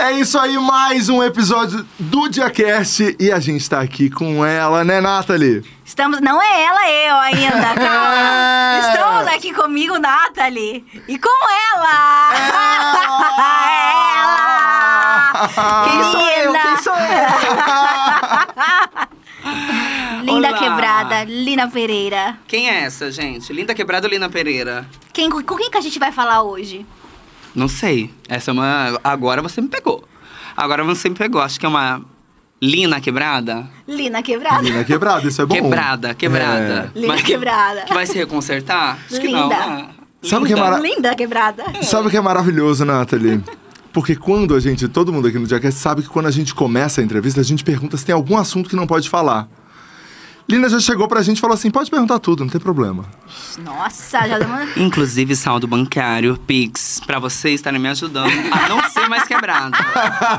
É isso aí, mais um episódio do Diacast e a gente tá aqui com ela, né, Nathalie? Estamos. Não é ela, eu ainda, calma. Estamos aqui comigo, Nathalie. E com ela! ela! Quem sou eu? Quem sou eu? Linda Olá. quebrada, Lina Pereira. Quem é essa, gente? Linda Quebrada ou Lina Pereira? Quem, com quem que a gente vai falar hoje? Não sei. Essa é uma. Agora você me pegou. Agora você me pegou. Acho que é uma. Lina Quebrada? Lina Quebrada. Menina quebrada, isso é bom. Quebrada, quebrada. Lina Mas que- quebrada. Que vai se reconsertar? Acho que não. Linda. né? Sabe o que é Linda. mara- Linda quebrada. É. Sabe o que é maravilhoso, Nathalie? Porque quando a gente, todo mundo aqui no Diacast sabe que quando a gente começa a entrevista, a gente pergunta se tem algum assunto que não pode falar. Lina já chegou pra gente e falou assim: pode perguntar tudo, não tem problema. Nossa, já deu uma. Inclusive, saldo bancário, Pix, pra vocês estarem me ajudando a não ser mais quebrada.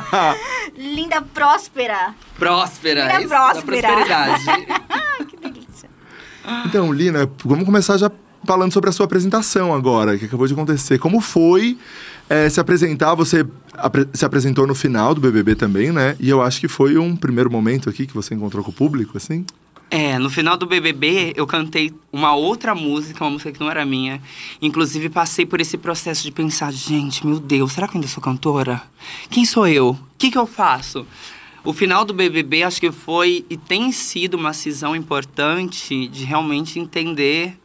Linda próspera. Próspera. Linda isso, da próspera. prosperidade. Que delícia. Então, Lina, vamos começar já falando sobre a sua apresentação agora, que acabou de acontecer. Como foi eh, se apresentar? Você apre- se apresentou no final do BBB também, né? E eu acho que foi um primeiro momento aqui que você encontrou com o público, assim. É, no final do BBB eu cantei uma outra música, uma música que não era minha. Inclusive passei por esse processo de pensar, gente, meu Deus, será que eu ainda sou cantora? Quem sou eu? O que, que eu faço? O final do BBB acho que foi e tem sido uma cisão importante de realmente entender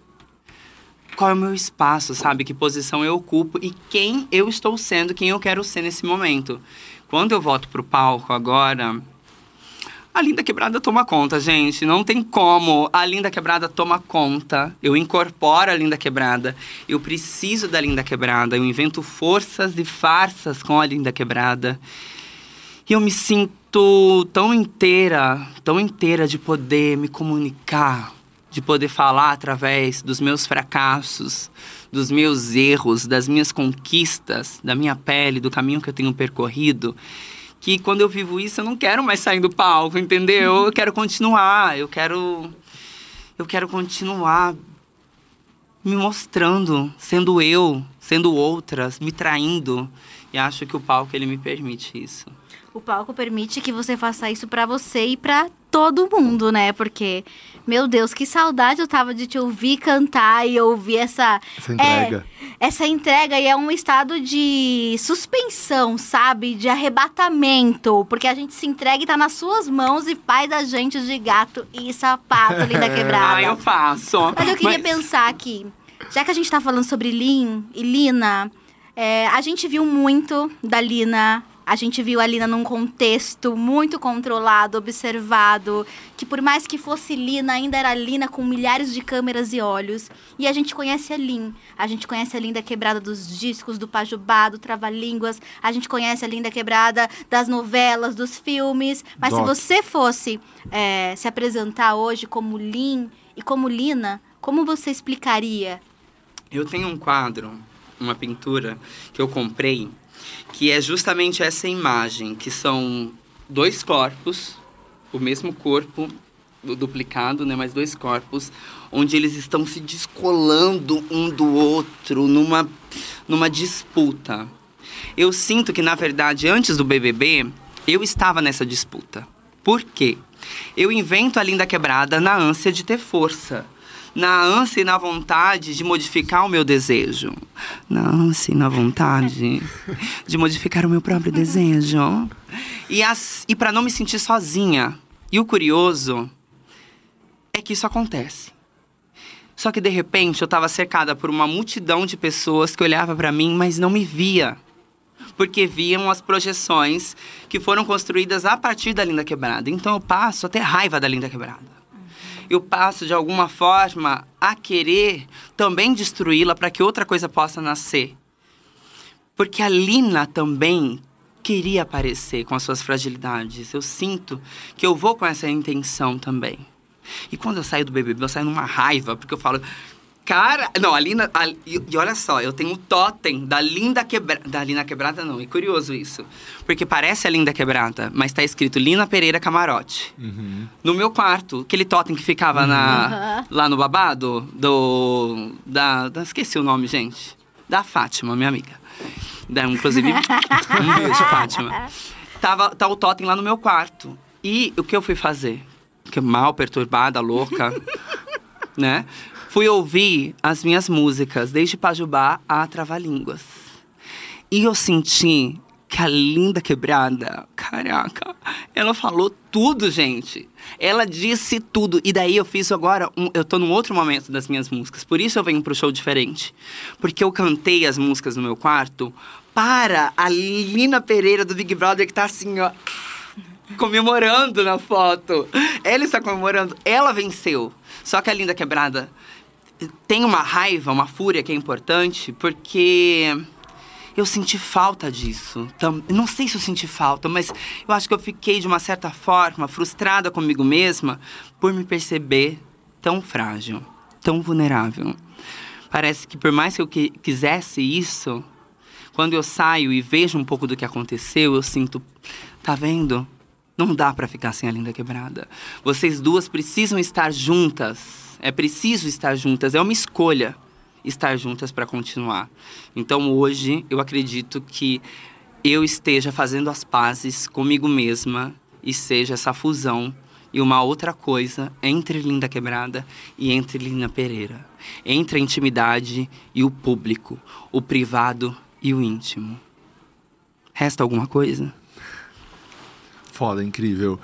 qual é o meu espaço, sabe? Que posição eu ocupo e quem eu estou sendo, quem eu quero ser nesse momento. Quando eu volto pro palco agora, a Linda Quebrada toma conta, gente. Não tem como. A Linda Quebrada toma conta. Eu incorporo a Linda Quebrada. Eu preciso da Linda Quebrada. Eu invento forças e farsas com a Linda Quebrada. E eu me sinto tão inteira, tão inteira de poder me comunicar, de poder falar através dos meus fracassos, dos meus erros, das minhas conquistas, da minha pele, do caminho que eu tenho percorrido que quando eu vivo isso eu não quero mais sair do palco, entendeu? Eu quero continuar, eu quero eu quero continuar me mostrando, sendo eu, sendo outras, me traindo. E acho que o palco ele me permite isso. O palco permite que você faça isso pra você e pra todo mundo, né? Porque, meu Deus, que saudade eu tava de te ouvir cantar e ouvir essa. Essa entrega. É, essa entrega e é um estado de suspensão, sabe? De arrebatamento. Porque a gente se entrega e tá nas suas mãos e faz a gente de gato e sapato, linda quebrada. Ah, eu faço. Mas eu queria Mas- pensar aqui, já que a gente tá falando sobre Lin e Lina, é, a gente viu muito da Lina. A gente viu a Lina num contexto muito controlado, observado, que por mais que fosse Lina, ainda era Lina com milhares de câmeras e olhos. E a gente conhece a Lin. A gente conhece a Linda Quebrada dos discos, do Pajubá, do Trava-Línguas. A gente conhece a Linda Quebrada das novelas, dos filmes. Mas Doc. se você fosse é, se apresentar hoje como Lin e como Lina, como você explicaria? Eu tenho um quadro, uma pintura que eu comprei, que é justamente essa imagem, que são dois corpos, o mesmo corpo du- duplicado, né, mas dois corpos, onde eles estão se descolando um do outro numa numa disputa. Eu sinto que na verdade antes do BBB, eu estava nessa disputa. Por quê? Eu invento a linda quebrada na ânsia de ter força na ânsia e na vontade de modificar o meu desejo. Na ânsia e na vontade de modificar o meu próprio desejo. E, e para não me sentir sozinha. E o curioso é que isso acontece. Só que de repente eu estava cercada por uma multidão de pessoas que olhava para mim, mas não me via. Porque viam as projeções que foram construídas a partir da Linda Quebrada. Então eu passo a ter raiva da Linda Quebrada eu passo de alguma forma a querer também destruí-la para que outra coisa possa nascer. Porque a Lina também queria aparecer com as suas fragilidades. Eu sinto que eu vou com essa intenção também. E quando eu saio do BBB, eu saio numa raiva, porque eu falo, Cara, não, a Lina. a- e, e olha só, eu tenho o totem da Linda Quebrada. Da Lina Quebrada, não, é curioso isso. Porque parece a Linda Quebrada, mas tá escrito Lina Pereira Camarote. No meu quarto, aquele totem que ficava na, Aham. lá no babado do. Da, da- Esqueci o nome, gente. Da Fátima, minha amiga. Né, Inclusive, um beijo, Fátima. Tava, tá o totem lá no meu quarto. E o que eu fui fazer? Que mal perturbada, louca, né? Fui ouvir as minhas músicas, desde Pajubá a Trava-Línguas. E eu senti que a linda quebrada, caraca, ela falou tudo, gente. Ela disse tudo. E daí eu fiz agora, um, eu tô num outro momento das minhas músicas. Por isso eu venho pro show diferente. Porque eu cantei as músicas no meu quarto para a Lina Pereira do Big Brother, que tá assim, ó comemorando na foto. Ela está comemorando. Ela venceu. Só que a Linda Quebrada tem uma raiva, uma fúria que é importante, porque eu senti falta disso. Não sei se eu senti falta, mas eu acho que eu fiquei, de uma certa forma, frustrada comigo mesma por me perceber tão frágil, tão vulnerável. Parece que por mais que eu quisesse isso, quando eu saio e vejo um pouco do que aconteceu, eu sinto, tá vendo? Não dá para ficar sem a linda quebrada. Vocês duas precisam estar juntas. É preciso estar juntas. É uma escolha estar juntas para continuar. Então hoje eu acredito que eu esteja fazendo as pazes comigo mesma e seja essa fusão e uma outra coisa entre Linda Quebrada e entre Lina Pereira. Entre a intimidade e o público, o privado e o íntimo. Resta alguma coisa? Foda, incrível.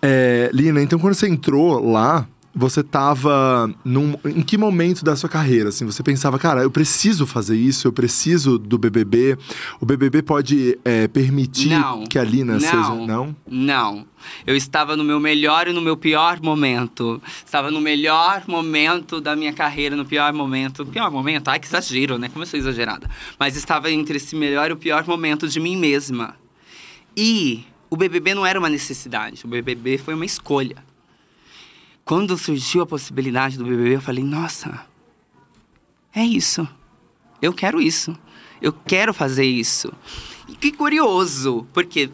É, Lina, então quando você entrou lá, você tava num, em que momento da sua carreira assim você pensava cara eu preciso fazer isso eu preciso do BBB o BBB pode é, permitir não, que a Lina não, seja não? Não. Eu estava no meu melhor e no meu pior momento. Estava no melhor momento da minha carreira no pior momento. Pior momento? Ai que exagero né? Como eu sou exagerada. Mas estava entre esse melhor e o pior momento de mim mesma. E o BBB não era uma necessidade, o BBB foi uma escolha. Quando surgiu a possibilidade do BBB, eu falei: nossa, é isso. Eu quero isso. Eu quero fazer isso. E que curioso, porque,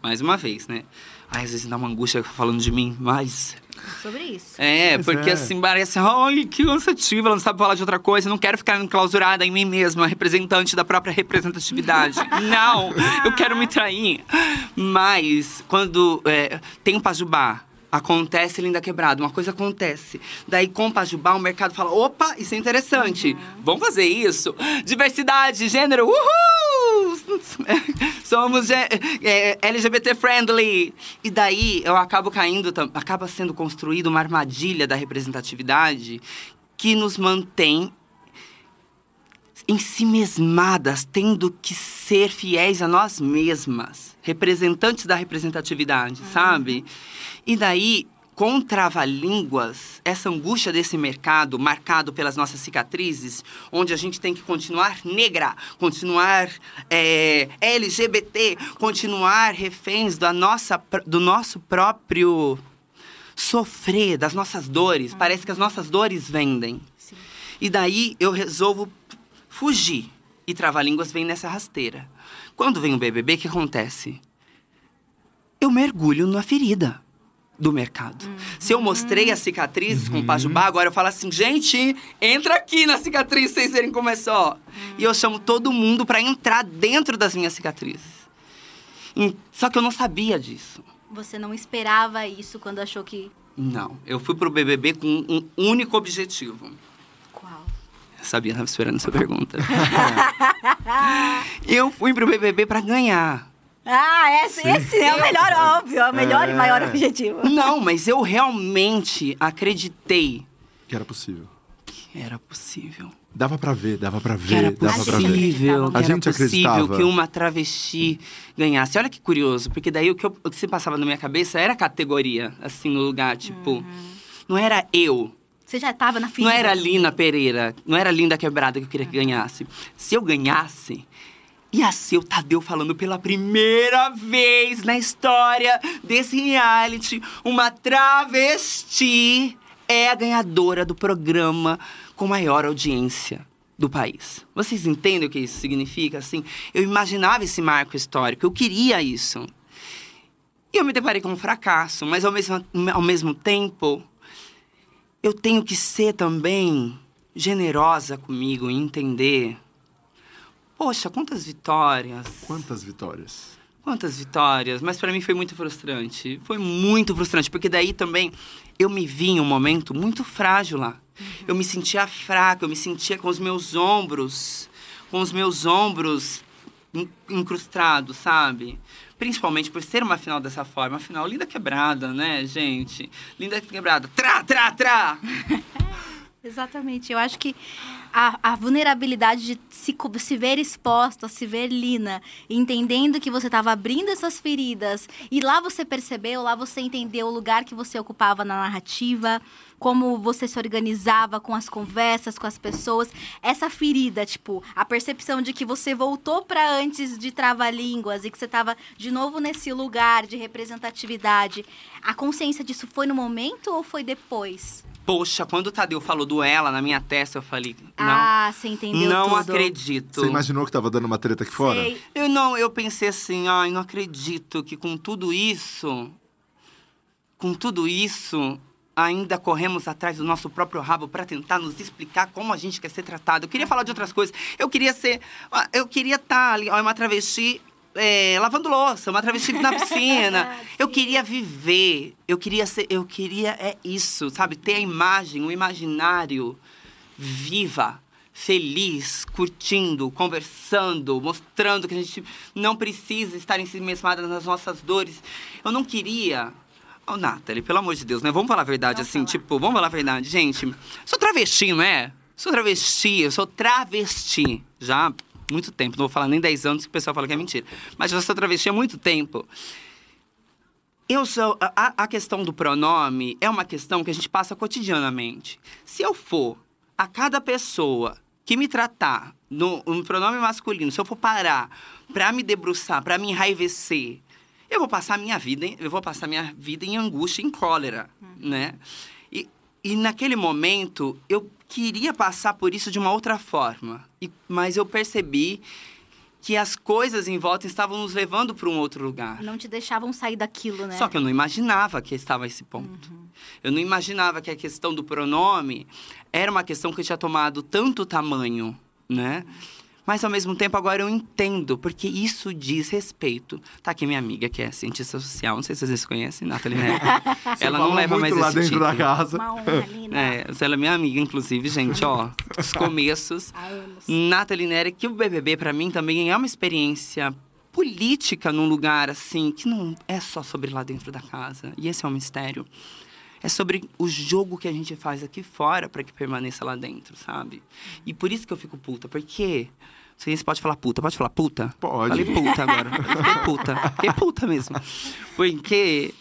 mais uma vez, né? Ai, às vezes dá uma angústia falando de mim, mas sobre isso. É, Pois porque é. assim, parece, ai, que cansativo, ela não sabe falar de outra coisa, não quero ficar enclausurada em mim mesma, representante da própria representatividade. não, eu quero me trair. Mas, quando é, tem um Pajubá, acontece Linda Quebrada, uma coisa acontece. Daí, com o Pajubá, o mercado fala, opa, isso é interessante, vamos fazer isso. Diversidade, gênero, uhul! Somos é, é, LGBT friendly. E daí eu acabo caindo, acaba sendo construída uma armadilha da representatividade que nos mantém em si mesmadas, tendo que ser fiéis a nós mesmas, representantes da representatividade, sabe? E daí, com trava-línguas, essa angústia desse mercado marcado pelas nossas cicatrizes, onde a gente tem que continuar negra, continuar é, LGBT, continuar reféns da nossa, do nosso próprio sofrer, das nossas dores. Parece que as nossas dores vendem. Sim. E daí eu resolvo fugir. E trava-línguas vem nessa rasteira. Quando vem o BBB, o que acontece? Eu mergulho na ferida do mercado. Se eu mostrei as cicatrizes com o Pajubá, agora eu falo assim, gente, entra aqui na cicatriz, vocês verem como é só. E eu chamo todo mundo para entrar dentro das minhas cicatrizes. Em- Só que eu não sabia disso. Você não esperava isso quando achou que. Não, eu fui pro BBB com um único objetivo. Qual? Eu sabia, tava esperando essa pergunta. eu fui pro BBB pra ganhar. Ah, esse, esse é o melhor, óbvio. É o melhor e É. maior objetivo. Não, mas eu realmente acreditei que era possível que era possível. dava pra ver dava pra Que era ver dava pra ver possível, A era gente possível acreditava. que uma travesti ganhasse. Olha que curioso, porque daí o que, eu- o que se passava na minha cabeça era categoria, assim, no lugar, tipo... Não era eu, Você já estava na Não ferida. era a Lina Pereira, não era a Linda Quebrada que eu queria que ganhasse. Se eu ganhasse, ia ser o Tadeu falando pela primeira vez na história desse reality. Uma travesti é a ganhadora do programa com maior audiência do país. Vocês entendem o que isso significa? Assim, eu imaginava esse marco histórico, eu queria isso. E eu me deparei com um fracasso, mas ao mesmo, ao mesmo tempo, eu tenho que ser também generosa comigo e entender. Poxa, quantas vitórias. Quantas vitórias? Quantas vitórias, mas para mim foi muito frustrante. Foi muito frustrante, porque daí também eu me vi em um momento muito frágil lá. Eu me sentia fraca, eu me sentia com os meus ombros, com os meus ombros in- incrustados, sabe? Principalmente por ser uma final dessa forma. Afinal, linda quebrada, né, gente? Linda quebrada. Trá, trá, trá! Exatamente. Eu acho que a, a vulnerabilidade de se, se ver exposta, se ver lina, entendendo que você estava abrindo essas feridas, e lá você percebeu, lá você entendeu o lugar que você ocupava na narrativa, como você se organizava com as conversas, com as pessoas. Essa ferida, tipo, a percepção de que você voltou para antes de trava-línguas e que você estava de novo nesse lugar de representatividade. A consciência disso foi no momento ou foi depois? Poxa, quando o Tadeu falou do ela na minha testa, eu falei, não, Ah, você entendeu não tudo. acredito. Você imaginou que tava dando uma treta aqui fora? Sei. Eu não, eu pensei assim, ai, não acredito que com tudo isso, com tudo isso, ainda corremos atrás do nosso próprio rabo para tentar nos explicar como a gente quer ser tratado. Eu queria falar de outras coisas. Eu queria ser, ah, eu queria estar ali, ó, uma travesti é, lavando louça, uma travesti na piscina. eu queria viver, eu queria ser, eu queria é isso, sabe? Ter a imagem, o imaginário viva, feliz, curtindo, conversando, mostrando que a gente não precisa estar ensimesmada nas nossas dores. Eu não queria. Ô, Nathalie, pelo amor de Deus, né? Vamos falar a verdade, Vamos assim, falar. tipo, vamos falar a verdade. Gente, sou travesti, não é? Sou travesti, eu sou travesti. Já muito tempo, não vou falar nem 10 anos que o pessoal fala que é mentira. Mas eu sou travesti há muito tempo. Eu sou. A, a questão do pronome é uma questão que a gente passa cotidianamente. Se eu for a cada pessoa que me tratar no, no pronome masculino, se eu for parar pra me debruçar, pra me enraivecer, eu vou passar minha vida, em- eu vou passar minha vida em angústia, em cólera, né? E, naquele momento eu queria passar por isso de uma outra forma, e, mas eu percebi que as coisas em volta estavam nos levando para um outro lugar. Não te deixavam sair daquilo, né? Só que eu não imaginava que estava a esse ponto. Eu não imaginava que a questão do pronome era uma questão que tinha tomado tanto tamanho, né? Mas ao mesmo tempo agora eu entendo, porque isso diz respeito. Tá aqui minha amiga, que é cientista social, não sei se vocês conhecem, Nathalie Nery. Você Ela não leva mais muito lá esse dentro da título. casa. Uma honra, Lina. É, ela é minha amiga, inclusive, gente, ó. Os começos. Há anos. Nathalie Nery, que o BBB pra mim também é uma experiência política num lugar assim que não é só sobre lá dentro da casa. E esse é um mistério. É sobre o jogo que a gente faz aqui fora para que permaneça lá dentro, sabe? E por isso que eu fico puta, porque não sei se pode falar puta, pode falar puta? Pode. Falei puta agora. Fiquei puta. Fiquei puta mesmo. Porque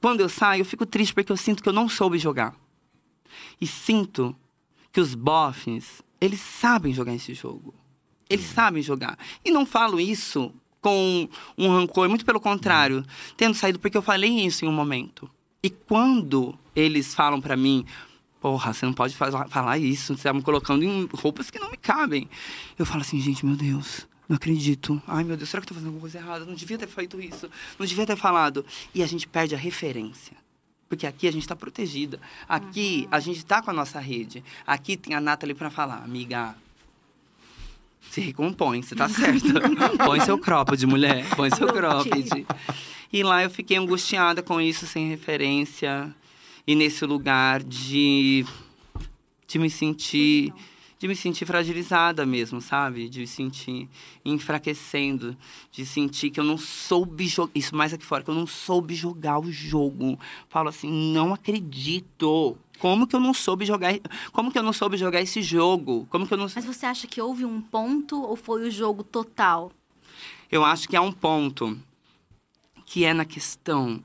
quando eu saio, eu fico triste porque eu sinto que eu não soube jogar. E sinto que os bofs, eles sabem jogar esse jogo. Eles sabem jogar. E não falo isso com um rancor, muito pelo contrário, tendo saído porque eu falei isso em um momento. E quando eles falam pra mim, porra, você não pode fa- falar isso, você tá me colocando em roupas que não me cabem. Eu falo assim, gente, meu Deus, não acredito. Ai, meu Deus, será que eu tô fazendo alguma coisa errada? Não devia ter feito isso, não devia ter falado. E a gente perde a referência. Porque aqui a gente está protegida. Aqui a gente está com a nossa rede. Aqui tem a Nathalie para falar, amiga. Se recompõe, você tá certa. Põe seu cropped, mulher. Põe seu cropped. E lá eu fiquei angustiada com isso, sem referência. E nesse lugar de, de me sentir. De me sentir fragilizada mesmo, sabe? De me sentir enfraquecendo. De sentir que eu não soube jogar. Isso mais aqui fora, que eu não soube jogar o jogo. Falo assim, não acredito. Como que eu não soube jogar. Como que eu não soube jogar esse jogo? Como que eu não. Mas você acha que houve um ponto ou foi o jogo total? Eu acho que há um ponto que é na questão.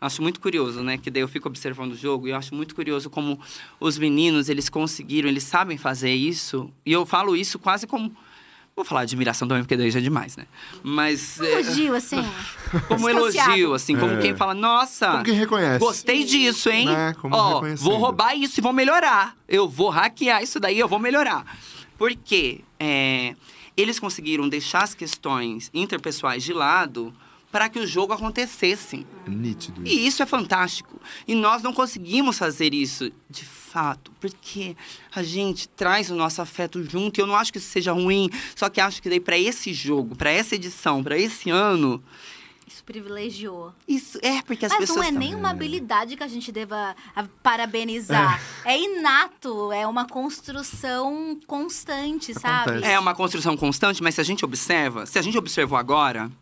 Acho muito curioso, né? Que daí eu fico observando o jogo e eu acho muito curioso como os meninos, eles conseguiram, eles sabem fazer isso. E eu falo isso quase como. Vou falar admiração também, porque daí já é demais, né? Mas. Um é, elogio, assim. como distanciado. elogio, assim, como É. quem fala, nossa. Como quem reconhece. Gostei disso, hein? Né? Como Ó, vou roubar isso e vou melhorar. Eu vou hackear isso daí, eu vou melhorar. Porque é, eles conseguiram deixar as questões interpessoais de lado para que o jogo acontecesse. Nítido. isso. E isso é fantástico. E nós não conseguimos fazer isso de fato, porque a gente traz o nosso afeto junto. E eu não acho que isso seja ruim, só que acho que daí para esse jogo, para essa edição, para esse ano, Isso privilegiou. isso é porque as Mas pessoas não é nenhuma habilidade que a gente deva ah, parabenizar. É. inato, é uma construção constante, sabe? Acontece. É uma construção constante, mas se a gente observa, se a gente observou agora,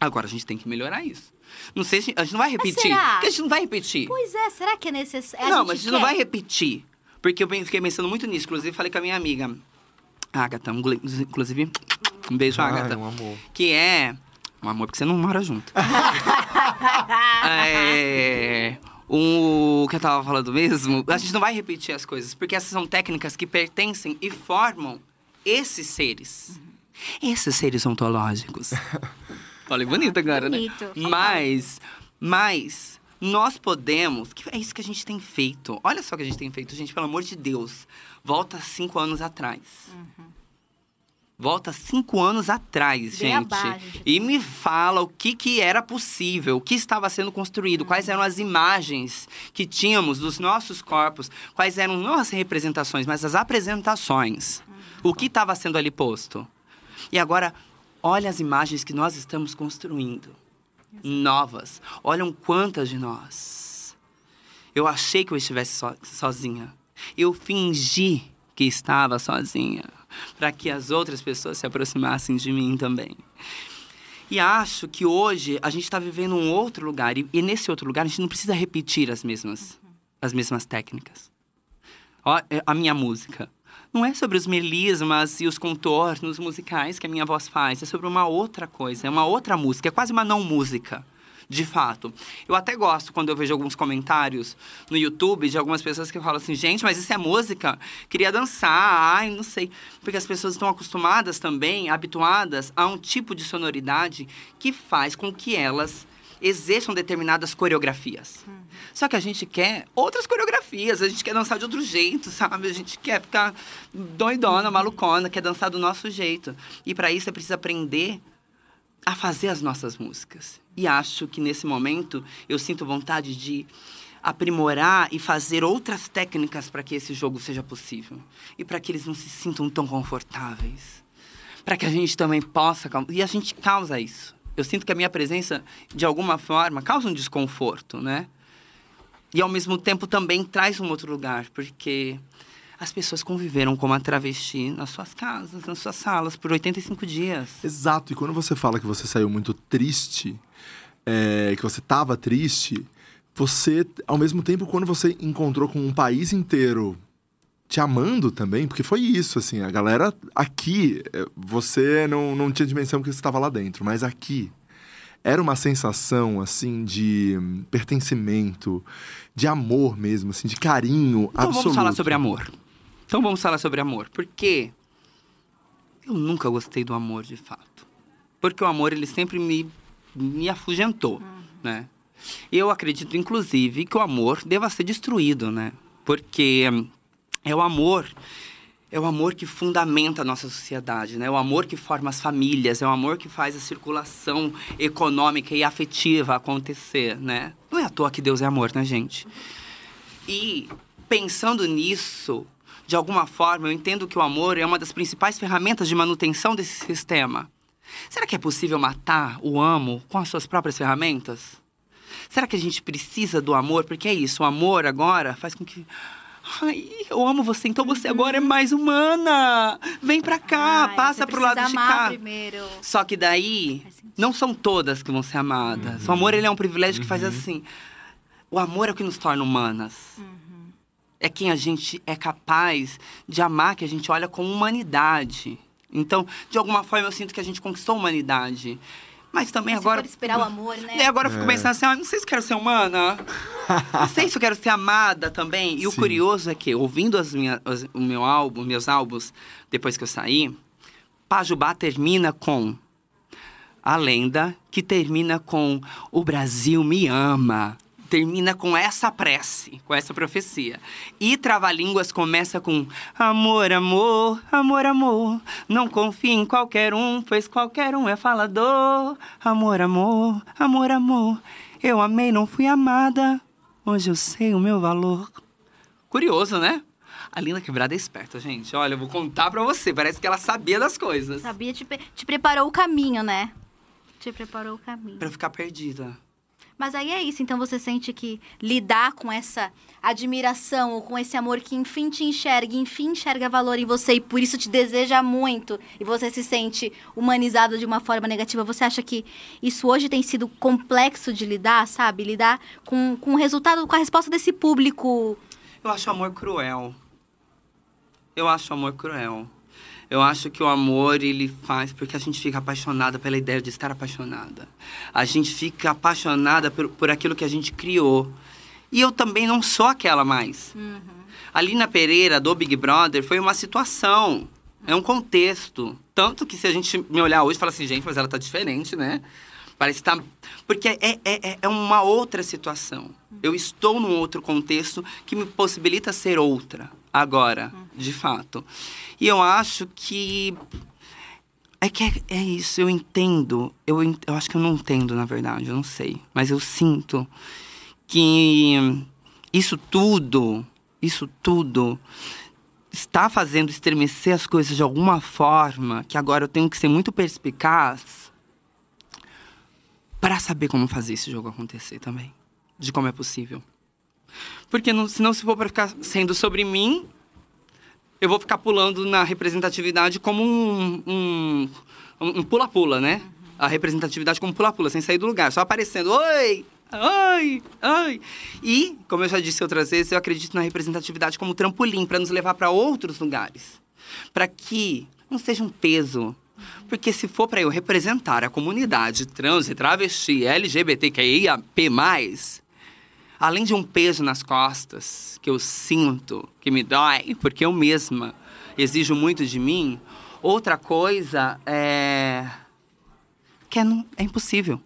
agora a gente tem que melhorar isso. Não sei, se- a gente não vai repetir. será? Porque a gente não vai repetir. Pois é, será que é necessário? não, mas a gente não quer. vai repetir. Porque eu fiquei pensando muito nisso. Inclusive, falei com a minha amiga, Agatha. Inclusive, um beijo, Ai, Agatha. um amor. Que é. Um amor, porque você não mora junto. é. O que eu tava falando mesmo, a gente não vai repetir as coisas, porque essas são técnicas que pertencem e formam esses seres. Esses seres ontológicos. Olha, bonito agora, Bonito. né? Mas, mas, nós podemos. que É isso que a gente tem feito. Olha só o que a gente tem feito, gente, pelo amor de Deus. Volta cinco anos atrás. Volta cinco anos atrás, gente. Gente. E me fala o que, que era possível, o que estava sendo construído, quais eram as imagens que tínhamos dos nossos corpos, quais eram não as representações, mas as apresentações. O que estava sendo ali posto. E agora, olha as imagens que nós estamos construindo. Novas. Olham quantas de nós. Eu achei que eu estivesse so- sozinha. Eu fingi que estava sozinha. Para que as outras pessoas se aproximassem de mim também. E acho que hoje a gente está vivendo um outro lugar. E, e nesse outro lugar a gente não precisa repetir as mesmas, as mesmas técnicas. Ó, é, a minha música. Não é sobre os melismas e os contornos musicais que a minha voz faz. É sobre uma outra coisa. É uma outra música. É quase uma não música. De fato. Eu até gosto quando eu vejo alguns comentários no YouTube de algumas pessoas que falam assim: gente, mas isso é música? Queria dançar, ai, não sei. Porque as pessoas estão acostumadas também, habituadas a um tipo de sonoridade que faz com que elas exerçam determinadas coreografias. Só que a gente quer outras coreografias, a gente quer dançar de outro jeito, sabe? A gente quer ficar doidona, malucona, quer dançar do nosso jeito. E para isso é preciso aprender a fazer as nossas músicas. E acho que nesse momento eu sinto vontade de aprimorar e fazer outras técnicas para que esse jogo seja possível. E para que eles não se sintam tão confortáveis. Para que a gente também possa. E a gente causa isso. Eu sinto que a minha presença, de alguma forma, causa um desconforto, né? E ao mesmo tempo também traz um outro lugar, porque as pessoas conviveram com uma travesti nas suas casas, nas suas salas, por 85 dias. Exato, e quando você fala que você saiu muito triste, é, que você tava triste, você, ao mesmo tempo, quando você encontrou com um país inteiro te amando também, porque foi isso, assim, a galera aqui, é, você não, não tinha dimensão que você estava lá dentro, mas aqui era uma sensação, assim, de pertencimento, de amor mesmo, assim, de carinho Então absoluto. vamos falar sobre amor. Então vamos falar sobre amor. Porque eu nunca gostei do amor de fato. Porque o amor, ele sempre me, me afugentou, né? Eu acredito, inclusive, que o amor deva ser destruído, né? Porque é o amor... É o amor que fundamenta a nossa sociedade, né? É o amor que forma as famílias, é o amor que faz a circulação econômica e afetiva acontecer, né? Não é à toa que Deus é amor, né, gente? E pensando nisso, de alguma forma, eu entendo que o amor é uma das principais ferramentas de manutenção desse sistema. Será que é possível matar o amo com as suas próprias ferramentas? Será que a gente precisa do amor? Porque é isso, o amor agora faz com que. Ai, eu amo você, então você agora é mais humana. Vem pra cá, Ai, passa você pro lado de cá. primeiro. Só que daí, não são todas que vão ser amadas. O amor, ele é um privilégio que faz assim. O amor é o que nos torna humanas. É quem a gente é capaz de amar, que a gente olha como humanidade. Então, de alguma forma, eu sinto que a gente conquistou a humanidade. Mas também Se agora... for esperar o amor, né? E agora eu fico É. pensando assim, ah, não sei se eu quero ser humana. não sei se eu quero ser amada também. E o Sim. curioso é que, ouvindo as minhas, as- o meu álbum, meus álbuns, depois que eu saí, Pajubá termina com a lenda que termina com o Brasil me ama. Termina com essa prece, com essa profecia. E Trava-Línguas começa com Amor, amor, amor, amor. Não confie em qualquer um, pois qualquer um é falador. Amor, amor, amor, amor. Eu amei, não fui amada. Hoje eu sei o meu valor. Curioso, né? A Lina Quebrada é esperta, gente. Olha, eu vou contar pra você. Parece que ela sabia das coisas. Sabia, te, te preparou o caminho, né? Te preparou o caminho. Pra ficar perdida. Mas aí é isso, então você sente que lidar com essa admiração ou com esse amor que enfim te enxerga, enfim enxerga valor em você e por isso te deseja muito e você se sente humanizado de uma forma negativa, você acha que isso hoje tem sido complexo de lidar, sabe? Lidar com, com o resultado, com a resposta desse público. Eu acho amor cruel. Eu acho amor cruel. Eu acho que o amor ele faz porque a gente fica apaixonada pela ideia de estar apaixonada. A gente fica apaixonada por, por aquilo que a gente criou. E eu também não sou aquela mais. A Lina Pereira, do Big Brother, foi uma situação. É um contexto. Tanto que se a gente me olhar hoje e falar assim, gente, mas ela tá diferente, né? Parece estar. Porque é, é, é- é uma outra situação. Eu estou num outro contexto que me possibilita ser outra, agora, de fato. E eu acho que. É que é, é isso, eu entendo. Eu, eu acho que eu não entendo, na verdade, eu não sei. Mas eu sinto que isso tudo, isso tudo está fazendo estremecer as coisas de alguma forma que agora eu tenho que ser muito perspicaz para saber como fazer esse jogo acontecer também. De como é possível. Porque não, senão se for para ficar sendo sobre mim, eu vou ficar pulando na representatividade como um um- um pula-pula, né? A representatividade como pula-pula, sem sair do lugar, só aparecendo, oi, oi, oi. E, como eu já disse outras vezes, eu acredito na representatividade como trampolim para nos levar para outros lugares. Para que não seja um peso. Porque se for para eu representar a comunidade trans e travesti LGBTQIAP+, além de um peso nas costas que eu sinto, que me dói, porque eu mesma exijo muito de mim, outra coisa é que é, não- é impossível.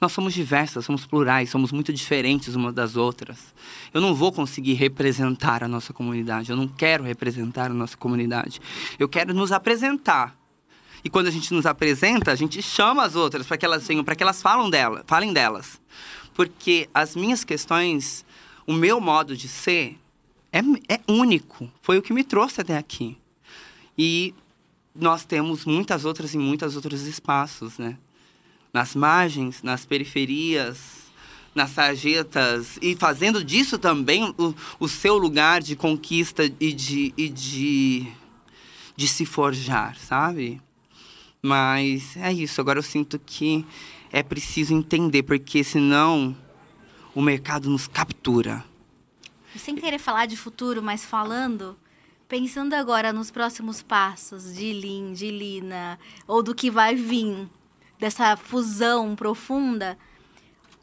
Nós somos diversas, somos plurais, somos muito diferentes umas das outras. Eu não vou conseguir representar a nossa comunidade, eu não quero representar a nossa comunidade. Eu quero nos apresentar. E quando a gente nos apresenta, a gente chama as outras para que elas venham, para que elas dela, falem delas. Porque as minhas questões, o meu modo de ser é, é único. Foi o que me trouxe até aqui. E nós temos muitas outras em muitos outros espaços, né? Nas margens, nas periferias, nas sarjetas e fazendo disso também o, o seu lugar de conquista e de, e de, de se forjar, sabe? Mas é isso. Agora eu sinto que é preciso entender, porque senão o mercado nos captura. Sem querer falar de futuro, mas falando, pensando agora nos próximos passos de Lin, de Lina, ou do que vai vir dessa fusão profunda,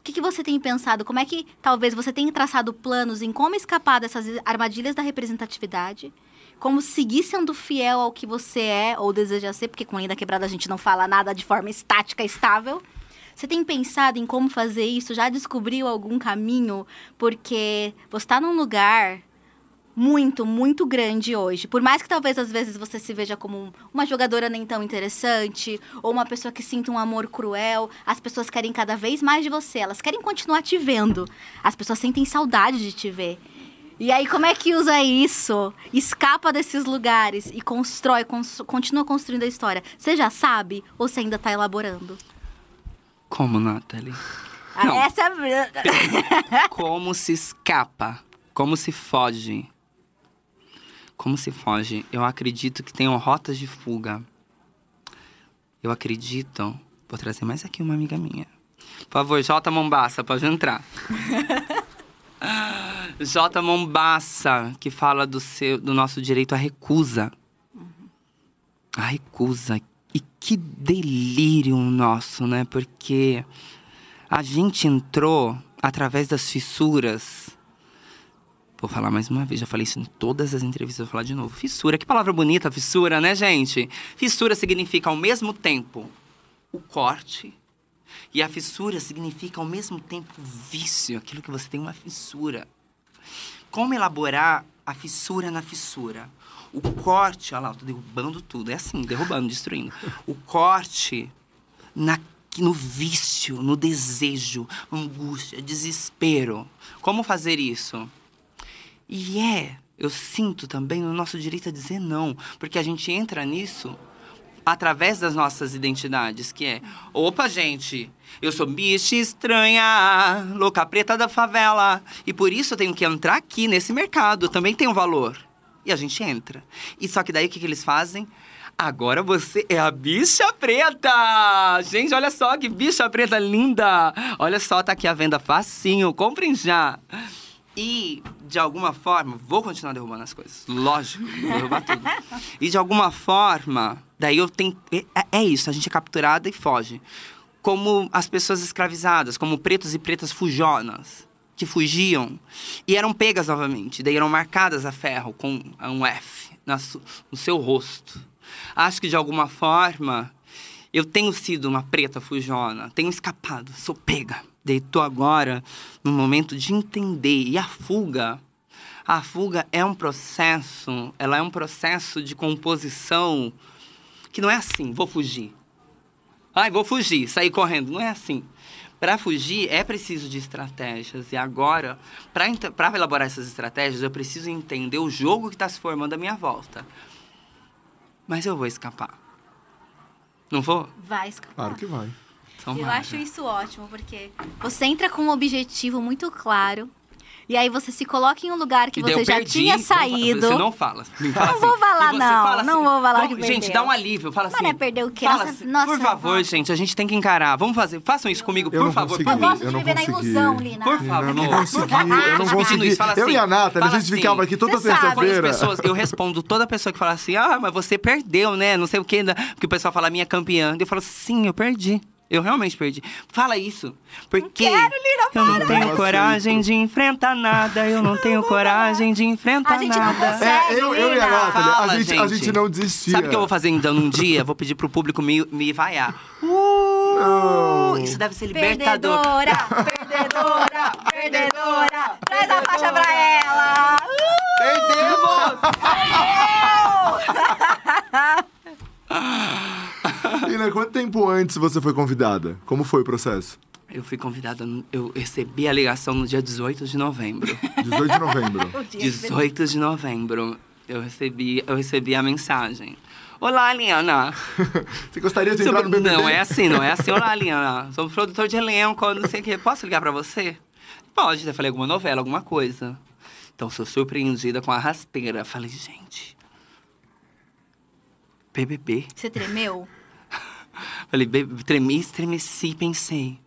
o que, que você tem pensado? Como é que talvez você tenha traçado planos em como escapar dessas armadilhas da representatividade? Como seguir sendo fiel ao que você é ou deseja ser, porque com Linda Quebrada a gente não fala nada de forma estática, estável. Você tem pensado em como fazer isso? Já descobriu algum caminho? Porque você está num lugar muito, muito grande hoje. Por mais que talvez às vezes você se veja como um- uma jogadora nem tão interessante, ou uma pessoa que sinta um amor cruel, as pessoas querem cada vez mais de você, elas querem continuar te vendo. As pessoas sentem saudade de te ver. E aí, como é que usa isso? Escapa desses lugares e constrói, cons- continua construindo a história. Você já sabe ou você ainda está elaborando? Como, Nathalie? Ah, Não. Essa é... Como se escapa? Como se foge? Como se foge? Eu acredito que tenham rotas de fuga. Eu acredito. Vou trazer mais aqui uma amiga minha. Por favor, Jota Mombaça, pode entrar. Jota Mombaça, que fala do, seu, do nosso direito à recusa. A recusa. E que delírio nosso, né? Porque a gente entrou através das fissuras. Vou falar mais uma vez, já falei isso em todas as entrevistas, vou falar de novo. Fissura, que palavra bonita, fissura, né, gente? Fissura significa ao mesmo tempo o corte, E a fissura significa ao mesmo tempo vício, aquilo que você tem uma fissura. Como elaborar a fissura na fissura? O corte, olha lá, eu tô derrubando tudo. É assim, derrubando, destruindo. O corte na, no vício, no desejo, angústia, desespero. Como fazer isso? E é, eu sinto também o nosso direito a dizer não, porque a gente entra nisso através das nossas identidades, que é, opa, gente, eu sou bicha estranha, louca preta da favela, e por isso eu tenho que entrar aqui nesse mercado, também tem um valor. E a gente entra. E só que daí o que, que eles fazem? Agora você é a bicha preta! Gente, olha só que bicha preta linda! Olha só, tá aqui a venda facinho, comprem já! E, de alguma forma, vou continuar derrubando as coisas. Lógico, vou derrubar tudo. E, de alguma forma, daí eu tenho. É, é isso, a gente é capturada e foge. Como as pessoas escravizadas, como pretos e pretas fujonas, que fugiam e eram pegas novamente. Daí eram marcadas a ferro com um F no seu rosto. Acho que, de alguma forma, eu tenho sido uma preta fujona, tenho escapado, sou pega deitou agora no momento de entender. E a fuga, a fuga é um processo, ela é um processo de composição que não é assim, vou fugir. Ai, vou fugir, sair correndo. Não é assim. Para fugir é preciso de estratégias. E agora, para elaborar essas estratégias, eu preciso entender o jogo que está se formando à minha volta. Mas eu vou escapar. Não vou? Vai escapar. Claro que vai. Tomara. Eu acho isso ótimo, porque você entra com um objetivo muito claro. E aí você se coloca em um lugar que você já tinha saído. Você não fala. fala não assim. vou falar, não. Fala assim, não vou falar que Gente, dá um alívio. Fala assim. Mas é perder o quê? Fala assim, Nossa, por favor, nossa. gente, a gente tem que encarar. Vamos fazer. Façam isso comigo, eu por favor. Consegui, eu gosto de viver na ilusão, Lina. Por favor. Eu não consegui. Eu não consegui. Isso, assim, eu e a Nathalie, a gente assim, ficava aqui toda terça-feira. Eu respondo toda pessoa que fala assim, ah, mas você perdeu, né? Não sei o quê. Porque o pessoal fala, minha campeã. Eu falo, sim, eu perdi. Eu realmente perdi. Fala isso. Porque não quero, Lira, eu não tenho coragem de enfrentar nada. Eu não tenho coragem de enfrentar a gente nada. Não consegue, é, eu, eu e a Nathalie, Fala, a, gente, gente. a gente não desistia. Sabe o que eu vou fazer então um dia? Vou pedir pro público me, me vaiar. Uh, isso deve ser libertador. Perdedora, perdedora, perdedora. Traz a faixa pra ela. Uh, Perdemos! Ina, quanto tempo antes você foi convidada? Como foi o processo? Eu fui convidada, eu recebi a ligação no dia 18 de novembro. 18 de novembro. 18 de novembro. Eu recebi, eu recebi a mensagem. Olá, Liana. Você gostaria de entrar no BBB? Não, é assim, não é assim. Olá, Liana. Sou produtor de elenco, não sei o quê. Posso ligar pra você? Pode, eu falei alguma novela, alguma coisa. Então, sou surpreendida com a rasteira. Falei, gente, BBB. Você tremeu? Falei, tremi, estremeci, pensei.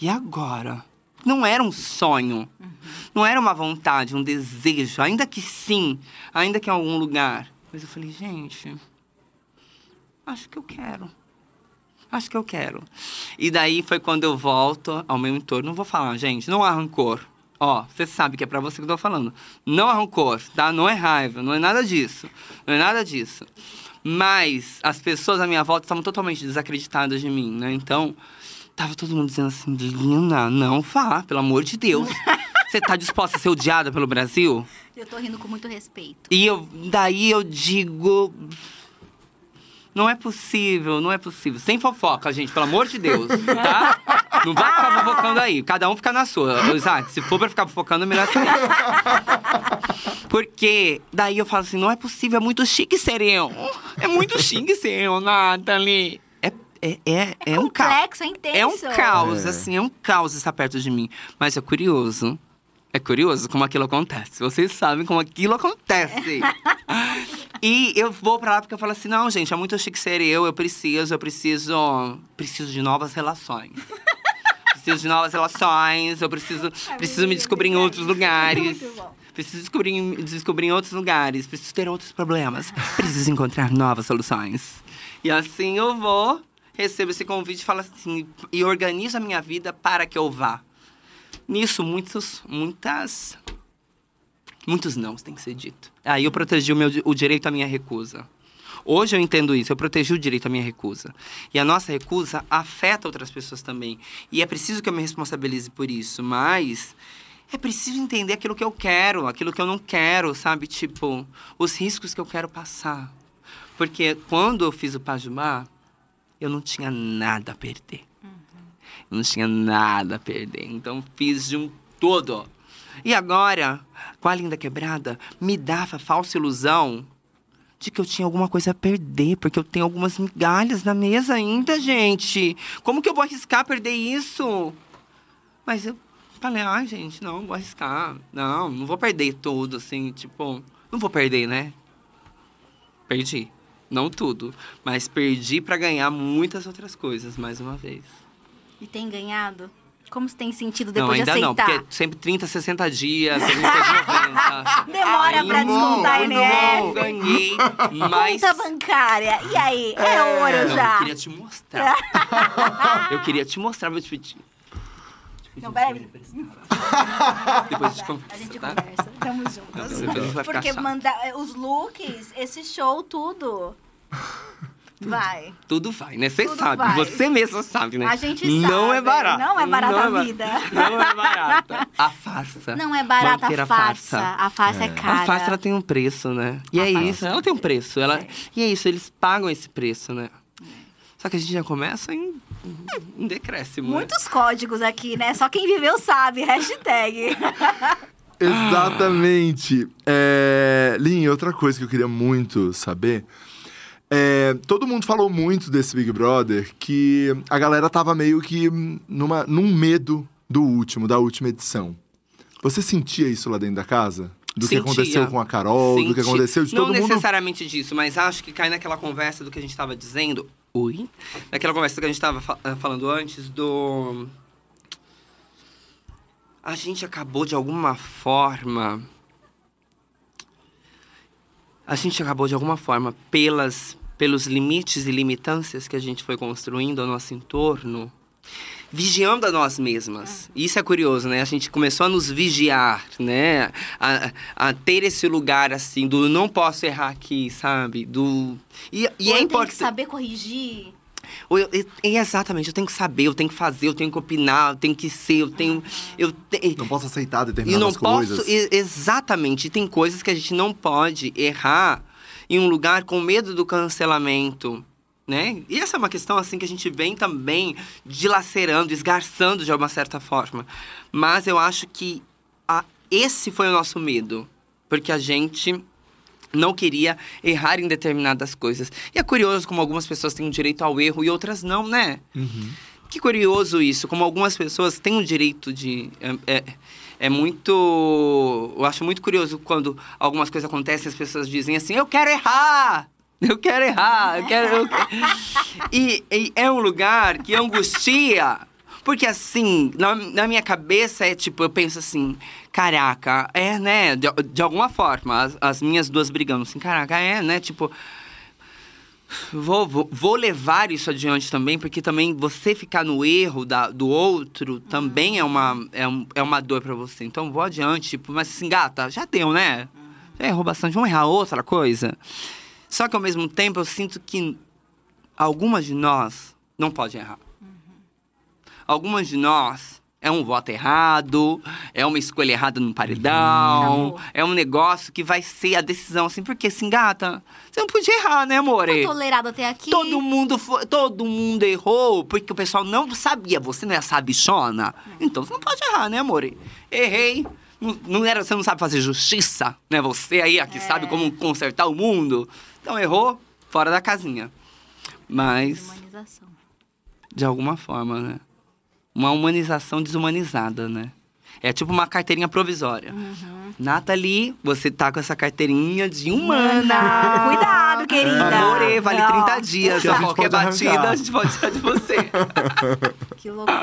E agora? Não era um sonho. Uhum. Não era uma vontade, um desejo. Ainda que sim, ainda que em algum lugar. Mas eu falei, gente, acho que eu quero. Acho que eu quero. E daí foi quando eu volto ao meu entorno. Não vou falar, gente, não há rancor. Ó, você sabe que é pra você que eu tô falando. Não há rancor, tá? Não é raiva, não é nada disso. Não é nada disso. Mas as pessoas à minha volta estavam totalmente desacreditadas de mim, né? Então, tava todo mundo dizendo assim, Lina, não vá, pelo amor de Deus. Você tá disposta a ser odiada pelo Brasil? Eu tô rindo com muito respeito. E eu, daí eu digo. Não é possível, não é possível. Sem fofoca, gente, pelo amor de Deus, tá? Não vai ficar fofocando aí. Cada um fica na sua. Isaac, se for pra ficar fofocando, é melhor sair. Porque daí eu falo assim, não é possível, é muito chique ser eu. É muito chique ser eu, Nathalie. É, é, é, é, um caos. É intenso. É um caos, é. assim, é um caos estar perto de mim. Mas é curioso. É curioso como aquilo acontece. Vocês sabem como aquilo acontece. e eu vou pra lá porque eu falo assim: não, gente, é muito chique ser eu, eu preciso, eu preciso. Preciso de novas relações. preciso de novas relações, eu preciso, preciso me descobrir em outros lugares. Muito bom. Preciso descobrir, descobrir em outros lugares. Preciso ter outros problemas. Preciso encontrar novas soluções. E assim eu vou, recebo esse convite e falo assim, e organizo a minha vida para que eu vá. Nisso, muitos, muitas. Muitos não, tem que ser dito. Aí eu protegi o, meu, o direito à minha recusa. Hoje eu entendo isso, eu protegi o direito à minha recusa. E a nossa recusa afeta outras pessoas também. E é preciso que eu me responsabilize por isso, mas é preciso entender aquilo que eu quero, aquilo que eu não quero, sabe? Tipo, os riscos que eu quero passar. Porque quando eu fiz o Pajubá, eu não tinha nada a perder. Não tinha nada a perder. Então fiz de um todo. E agora, com a linda quebrada, me dava a falsa ilusão de que eu tinha alguma coisa a perder, porque eu tenho algumas migalhas na mesa ainda, gente. Como que eu vou arriscar perder isso? Mas eu falei, ai, gente, não, vou arriscar. Não, não vou perder tudo, assim, tipo, não vou perder, né? Perdi. Não tudo, mas perdi para ganhar muitas outras coisas, mais uma vez. E tem ganhado? Como você tem sentido depois não, ainda de não, aceitar? porque sempre 30, 60 dias, 30, 90. Demora Aí, pra descontar a não, INF. não, ganhei, mas... Conta bancária. E aí? É, ouro Não, já. eu queria te mostrar. eu queria te mostrar, vou te pedir. Não, peraí. Depois a gente A conversa, gente tá? conversa. Tamo juntos. A Porque chato. manda, os looks, esse show, tudo. Vai. Tudo vai, né? Você Tudo sabe, vai. você mesma sabe, né? A gente Não sabe. é barato. Não é barata a ba- vida. Não é barata. A farsa. Não é barata a farsa. A farsa é, cara. A farsa ela tem um preço, né? E A é farsa. isso, ela tem um preço. Ela... E é isso, eles pagam esse preço, né? Só que a gente já começa em, em decréscimo. né? Muitos códigos aqui, né? Só quem viveu sabe. Hashtag. Exatamente. É... Lin, outra coisa que eu queria muito saber. É, todo mundo falou muito desse Big Brother que a galera tava meio que numa, num medo do último, da última edição. Você sentia isso lá dentro da casa? Do que Sentia. aconteceu com a Carol, do que Senti. aconteceu de Não todo mundo. necessariamente disso, mas acho que cai naquela conversa do que a gente estava dizendo. Oi? Naquela conversa que a gente estava falando antes do. A gente acabou de alguma forma. A gente acabou de alguma forma, pelas, pelos limites e limitâncias que a gente foi construindo ao nosso entorno, vigiando a nós mesmas. Isso é curioso, né? A gente começou a nos vigiar, né? A, a ter esse lugar, assim, do não posso errar aqui, sabe? Do... E, e é eu importante... saber corrigir. Eu- eu- é exatamente, eu tenho que saber, eu tenho que fazer, eu tenho que opinar, eu tenho que ser, eu tenho... Eu te- Não posso aceitar e determinadas não coisas. posso. e- Exatamente. E tem coisas que a gente não pode errar em um lugar com medo do cancelamento. Né? E essa é uma questão assim que a gente vem também dilacerando, esgarçando de alguma certa forma. Mas eu acho que a- esse foi o nosso medo. Porque a gente não queria errar em determinadas coisas. E é curioso como algumas pessoas têm o direito ao erro e outras não, né? Que curioso isso, como algumas pessoas têm o direito de. É, é, é muito. Eu acho muito curioso quando algumas coisas acontecem as pessoas dizem assim: eu quero errar! Eu quero errar! Eu quero. eu quero." E, e é um lugar que angustia. Porque assim, na, na minha cabeça é tipo, eu penso assim, caraca, é, né? De, de alguma forma, as, as minhas duas brigando assim, caraca, é, né? Tipo, Vou, vou, vou levar isso adiante também, porque também você ficar no erro da, do outro também é uma, é, um- é uma dor pra você. Então vou adiante, tipo, mas assim, gata, já deu, né? Já errou bastante, vamos errar outra coisa. Só que ao mesmo tempo eu sinto que algumas de nós não podem errar. Algumas de nós é um voto errado, é uma escolha errada no paredão, Acabou. é um negócio que vai ser a decisão assim, porque assim, gata, você não podia errar, né, amor? Tô tolerado até aqui. Todo mundo foi, todo mundo errou, porque o pessoal não sabia, você não é sabichona. Então você não pode errar, né, amor? Errei. Não, não era, você não sabe fazer justiça, né? Você aí, a que sabe como consertar o mundo. Então errou, fora da casinha. Mas, Humanização. de alguma forma, né? Uma humanização desumanizada, né? É tipo uma carteirinha provisória. Nathalie, você tá com essa carteirinha de humana. Cuidado, querida. Amore, vale Não. 30 dias. Que a A gente qualquer pode batida, arrancar. a gente pode tirar de você. Que loucura.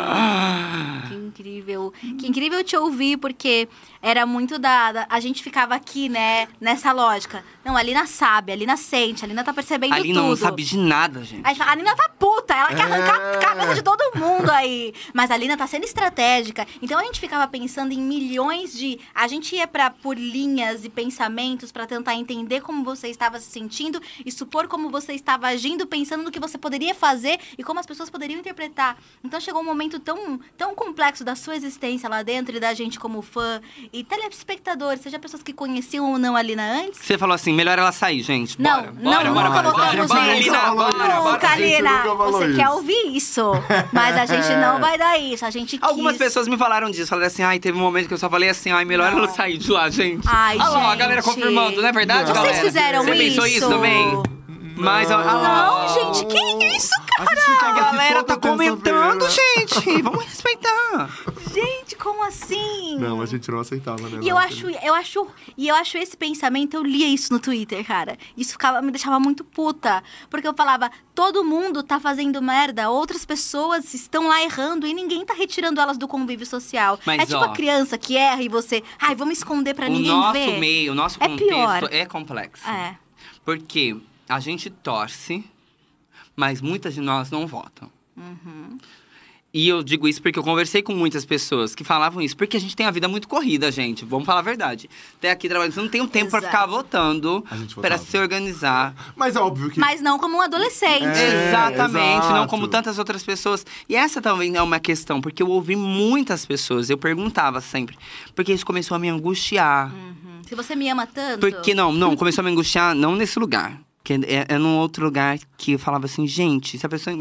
que incrível. Que incrível te ouvir, porque era muito da, A gente ficava aqui, né, nessa lógica. Não, a Lina sabe, a Lina sente, a Lina tá percebendo tudo. não sabe de nada, gente. A gente fala, a Lina tá puta, ela quer arrancar É. a cabeça de todo mundo aí. Mas a Lina tá sendo estratégica. Então a gente ficava pensando em milhões de. A gente ia pra, por linhas e pensamentos pra tentar entender como você estava se sentindo e supor como você estava agindo, pensando no que você poderia fazer e como as pessoas poderiam interpretar. Então chegou um momento tão, tão complexo da sua existência lá dentro e da gente como fã e telespectadores, seja pessoas que conheciam ou não a Lina antes. Você falou assim, melhor ela sair, gente. Não, Bora, não, bora, nunca bora, bora, bora, gente. Lina, bora, bora. Nunca, A gente Lina. Você isso. quer ouvir isso, mas a gente não vai dar isso. A gente Algumas quis. pessoas me falaram disso, falaram assim, ai, teve um momento que eu só falei assim, ai, melhor Não. ela sair de lá, gente. Ai, Olha lá, a gente. galera confirmando, não é verdade, Não. galera? Vocês fizeram Você pensou isso? isso também? Mas, olha lá. Não, gente, que isso, A gente A galera tá comentando, gente. Vamos respeitar. Gente, como assim? Não, a gente não aceitava, né? E eu acho, eu acho, e eu acho esse pensamento, eu lia isso no Twitter, cara. Isso ficava, me deixava muito puta, porque eu falava, todo mundo tá fazendo merda, outras pessoas estão lá errando e ninguém tá retirando elas do convívio social. Mas, é tipo ó, a criança que erra e você, ai, vamos esconder pra o ninguém nosso ver. meio, o nosso É contexto pior. é complexo. É. Porque a gente torce, mas muitas de nós não votam. Uhum. E eu digo isso porque eu conversei com muitas pessoas que falavam isso. Porque a gente tem a vida muito corrida, gente. Vamos falar a verdade. Até aqui trabalhando, você não tem o tempo pra Exato. ficar votando, para se organizar. Mas é óbvio que. Mas não como um adolescente. É, Exatamente, não exato. como tantas outras pessoas. E essa também é uma questão, porque eu ouvi muitas pessoas, eu perguntava sempre, porque isso começou a me angustiar. Uhum. Se você me ama tanto. Porque não, não, começou a me angustiar não nesse lugar. Que é, é num outro lugar que eu falava assim, gente, se a pessoa.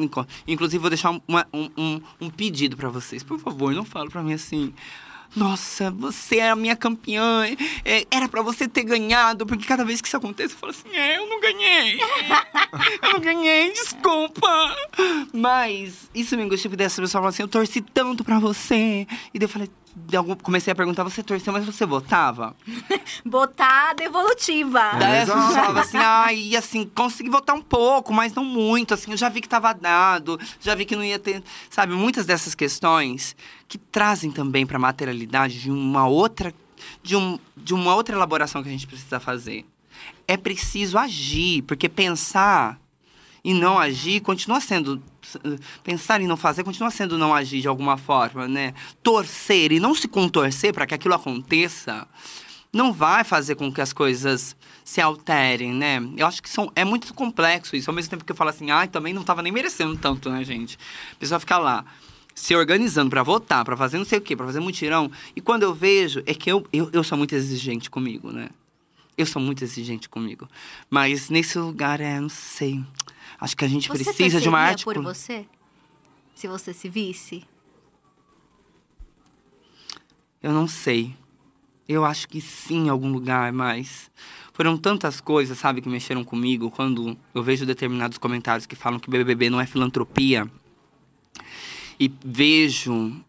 Inclusive, vou deixar uma- um, um, um pedido pra vocês. Por favor, não fala pra mim assim. Nossa, você é a minha campeã. é, era pra você ter ganhado. Porque cada vez que isso acontece, eu falo assim: é, eu não ganhei. eu não ganhei, desculpa. Mas isso me angustia, porque dessa pessoa falou assim: eu torci tanto pra você. E daí eu falei. Algum- Comecei a perguntar, você torceu, mas você votava? Botar devolutiva. Daí as Exato. pessoas falavam assim, ai, assim, consegui votar um pouco, mas não muito, assim, eu já vi que tava dado, já vi que não ia ter, sabe, muitas dessas questões que trazem também pra materialidade de uma outra, de, um, de uma outra elaboração que a gente precisa fazer. É preciso agir, porque pensar e não agir continua sendo pensar em não fazer continua sendo não agir de alguma forma, né? Torcer e não se contorcer para que aquilo aconteça não vai fazer com que as coisas se alterem, né? Eu acho que são, é muito complexo isso. Ao mesmo tempo que eu falo assim, ai, também não tava nem merecendo tanto, né, gente? A pessoa fica lá se organizando para votar, para fazer não sei o quê, para fazer mutirão. E quando eu vejo, é que eu, eu, eu sou muito exigente comigo, né? Eu sou muito exigente comigo. Mas nesse lugar, é, não sei. Acho que a gente Você precisa de uma arte. por você? Se você se visse? Eu não sei. Eu acho que sim, em algum lugar, mas foram tantas coisas, sabe, que mexeram comigo quando eu vejo determinados comentários que falam que BBB não é filantropia. E vejo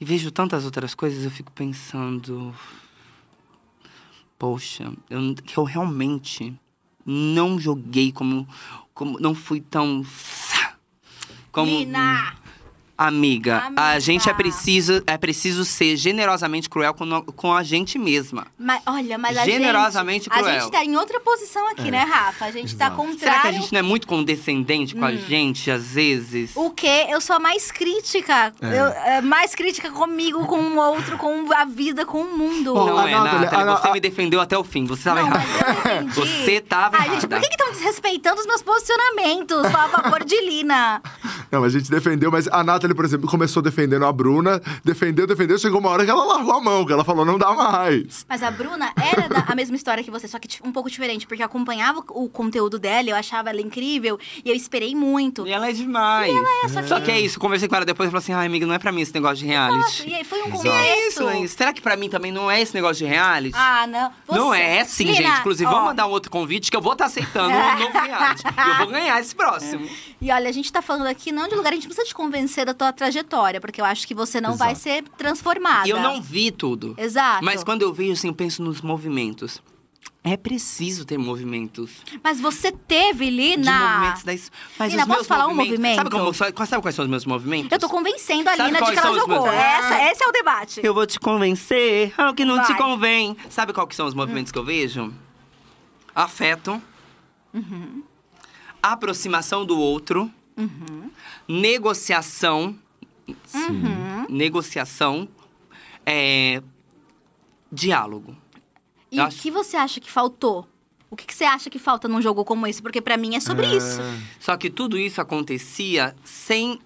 e vejo tantas outras coisas, eu fico pensando, poxa, eu, eu realmente não joguei como como não fui tão como Lina! Amiga, a Amiga. gente é preciso, é preciso ser generosamente cruel com, no- com a gente mesma. Mas, olha, mas a Generosamente gente... A cruel. gente tá em outra posição aqui, né, Rafa? A gente tá Exato. contrário... Será que a gente não é muito condescendente com a gente, às vezes? O quê? Eu sou a mais crítica. É. Eu, é, mais crítica comigo, com o outro, com a vida, com o mundo. Bom, Não a é, Nathalie- Nathalie, a- você a- me defendeu até o fim, você tava Não, errado. mas eu entendi. Você tava Ai, gente, por errada. que estão desrespeitando os meus posicionamentos? Só a favor de Lina. Não, a gente defendeu, mas a Nathalie, por exemplo, começou defendendo a Bruna, defendeu, defendeu, chegou uma hora que ela largou a mão, que ela falou, não dá mais. Mas a Bruna era da- a mesma história que você, só que ti- um pouco diferente, porque eu acompanhava o conteúdo dela, eu achava ela incrível, e eu esperei muito. E ela é demais. só que- Só que é isso, conversei com ela depois e falei assim, ai, amiga, não é pra mim esse negócio de reality. Exato, E aí foi um contexto. É isso, é isso. Será que pra mim também não é esse negócio de reality? Ah, não. Você- Não é sim, Lina, gente. Inclusive, ó, vamos mandar um outro convite que eu vou estar aceitando um novo reality. E eu vou ganhar esse próximo. E olha, a gente tá falando aqui não de lugar, a gente precisa te convencer da tua trajetória, porque eu acho que você não vai Exato. ser transformada. Eu não vi tudo. Exato. Mas quando eu vejo, assim, eu penso nos movimentos. É preciso ter movimentos. Mas você teve, De Lina. movimentos da es- Mas Lina, os posso falar um movimentos- movimento? Sabe, como, sabe, quais são os meus movimentos? Eu tô convencendo a Sabe Lina de quais que ela jogou. meus- Essa, esse é o debate. Eu vou te convencer ao que não te Vai. convém. Sabe que são os movimentos que eu vejo? Afeto. Uhum. Aproximação do outro. Uhum. Negociação. Uhum. Negociação. é, diálogo. E Eu o acho- que você acha que faltou O que, que você acha que falta num jogo como esse? Porque pra mim é sobre É. isso. Só que tudo isso acontecia sem,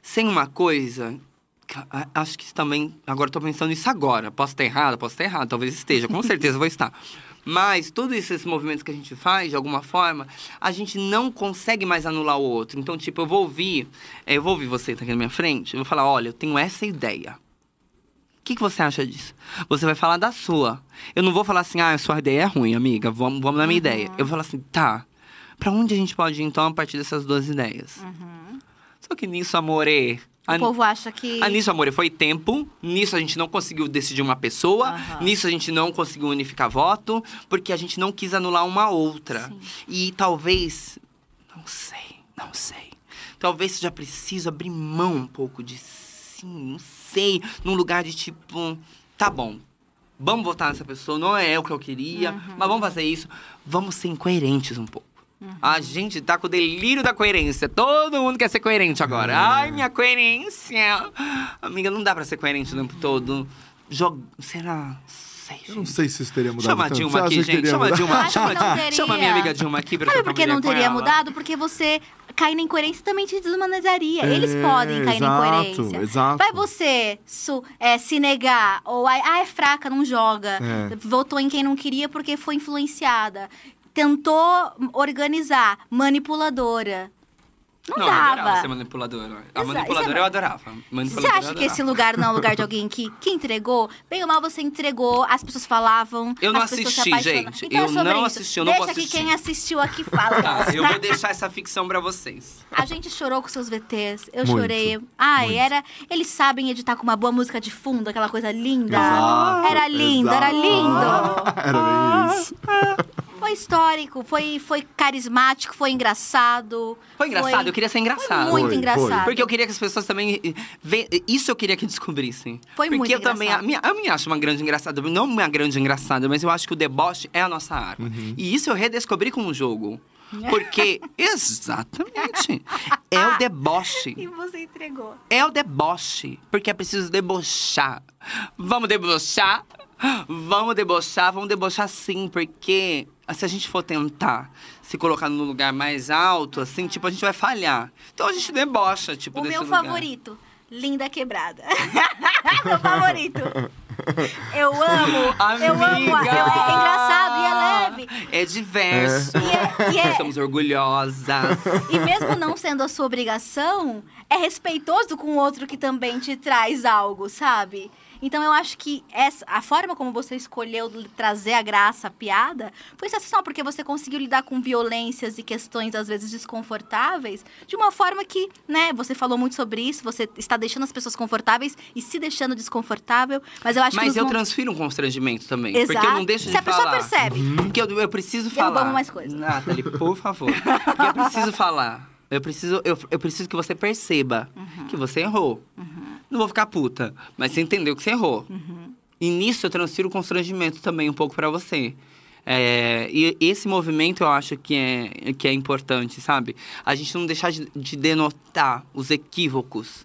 sem uma coisa. Acho que isso também. Agora eu tô pensando nisso agora. Posso estar errado? Posso estar errado. Talvez esteja. Com certeza vou estar. Mas todos esses movimentos que a gente faz, de alguma forma, a gente não consegue mais anular o outro. Então, tipo, eu vou ouvir. eh, Eu vou ouvir você tá aqui na minha frente. Eu vou falar: olha, eu tenho essa ideia. O que, que você acha disso? Você vai falar da sua. Eu não vou falar assim, ah, a sua ideia é ruim, amiga. Vamos, vamos na minha ideia. Eu vou falar assim, tá. Pra onde a gente pode ir, então, a partir dessas duas ideias? Só que nisso, amore. A, O povo acha que. a nisso, amore, foi tempo. Nisso, a gente não conseguiu decidir uma pessoa. Aham. Nisso, a gente não conseguiu unificar voto. Porque a gente não quis anular uma outra. Sim. E talvez. Não sei, não sei. Talvez seja preciso abrir mão um pouco de sim, não sei. Num lugar de tipo. Tá bom. Vamos votar nessa pessoa, não é o que eu queria, mas vamos fazer isso. Vamos ser incoerentes um pouco. A gente tá com o delírio da coerência. Todo mundo quer ser coerente agora. Ai, minha coerência. Amiga, não dá pra ser coerente o tempo todo. Joga... Será? Sei, Eu não sei se isso teria mudado Chama a tanto. Dilma acha aqui, gente. Chama a? Dilma. Chama, minha amiga Dilma aqui pra Sabe por que não teria mudado? Porque você cair na incoerência também te desumanizaria. Eles É, podem cair na exato, incoerência. exato. Vai você su- é, se negar, ou ai, ah, é fraca, não joga. É. Votou em quem não queria porque foi influenciada. Tentou organizar, manipuladora. Não, Não, eu adorava dava. ser manipuladora. A Exato, manipuladora é- eu adorava. Você Manipuladora eu acha que esse adorava. lugar não é um lugar de alguém que, que entregou? Bem ou mal você entregou, as pessoas falavam. Eu não assisti, gente. Então Eu não isso. assisti, eu não Deixa que assistir. quem assistiu aqui fala. Tá, eu vou deixar essa ficção pra vocês. A gente chorou com seus VTs. Eu Muito, chorei. Ai, muito. era. Eles sabem editar com uma boa música de fundo, aquela coisa linda. Exato, era lindo, era exato. lindo. Era bem isso. Foi histórico, foi, foi carismático, foi engraçado. Foi engraçado, eu queria ser engraçado. Foi muito Foi, engraçado. Porque eu queria que as pessoas também. eh, ve- Isso eu queria que descobrissem. Foi Porque muito eu também. A engraçado. minha, eu me acho uma grande engraçada. Não uma grande engraçada, mas eu acho que o deboche é a nossa arma. E isso eu redescobri com o jogo. Porque. exatamente. É o deboche. E você entregou. É o deboche. Porque é preciso debochar. Vamos debochar? Vamos debochar, vamos debochar sim, porque se a gente for tentar se colocar no lugar mais alto, assim, tipo, a gente vai falhar. Então a gente debocha, tipo, O desse meu lugar. favorito, Linda Quebrada. meu favorito. Eu amo, eu amo. Amiga! eu- é engraçado e é leve. É diverso. E é- e é- Estamos orgulhosas. E mesmo não sendo a sua obrigação, é respeitoso com o outro que também te traz algo, sabe? Então eu acho que essa, a forma como você escolheu trazer a graça, a piada, foi sensacional, porque você conseguiu lidar com violências e questões, às vezes, desconfortáveis, de uma forma que, né, você falou muito sobre isso, você está deixando as pessoas confortáveis e se deixando desconfortável, mas eu acho que. Mas eu mon- transfiro um constrangimento também. Exato. Porque eu não deixo de Se a pessoa falar. percebe. Porque eu, eu preciso falar. mais coisa. Nathalie, por favor. Porque eu preciso falar. Eu preciso, eu, eu preciso que você perceba Uhum. que você errou. Não vou ficar puta, mas você entendeu que você errou. Uhum. E nisso eu transfiro o constrangimento também um pouco pra você. É, e esse movimento eu acho que é, que é importante, sabe? A gente não deixar de, de denotar os equívocos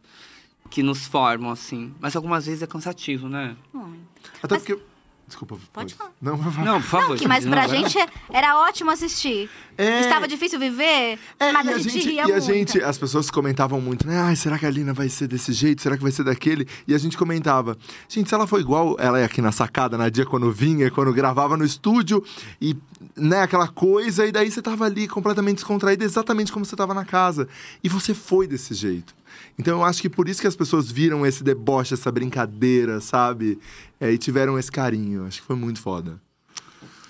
que nos formam, assim. Mas algumas vezes é cansativo, né? Muito. Até Mas- porque. Desculpa. Pode falar. Não, vai falar. Não, por favor. Não, que, mas gente, pra não, gente era ótimo assistir. É. Estava difícil viver, É, mas e a, gente, gente, ria e a gente, as pessoas comentavam muito, né? Ai, será que a Lina vai ser desse jeito? Será que vai ser daquele? E a gente comentava, gente, se ela for igual ela é aqui na sacada, na dia quando vinha, quando gravava no estúdio, e, né, aquela coisa, e daí você tava ali completamente descontraída, exatamente como você tava na casa. E você foi desse jeito. Então eu acho que por isso que as pessoas viram esse deboche, essa brincadeira, sabe? É, e tiveram esse carinho. Acho que foi muito foda.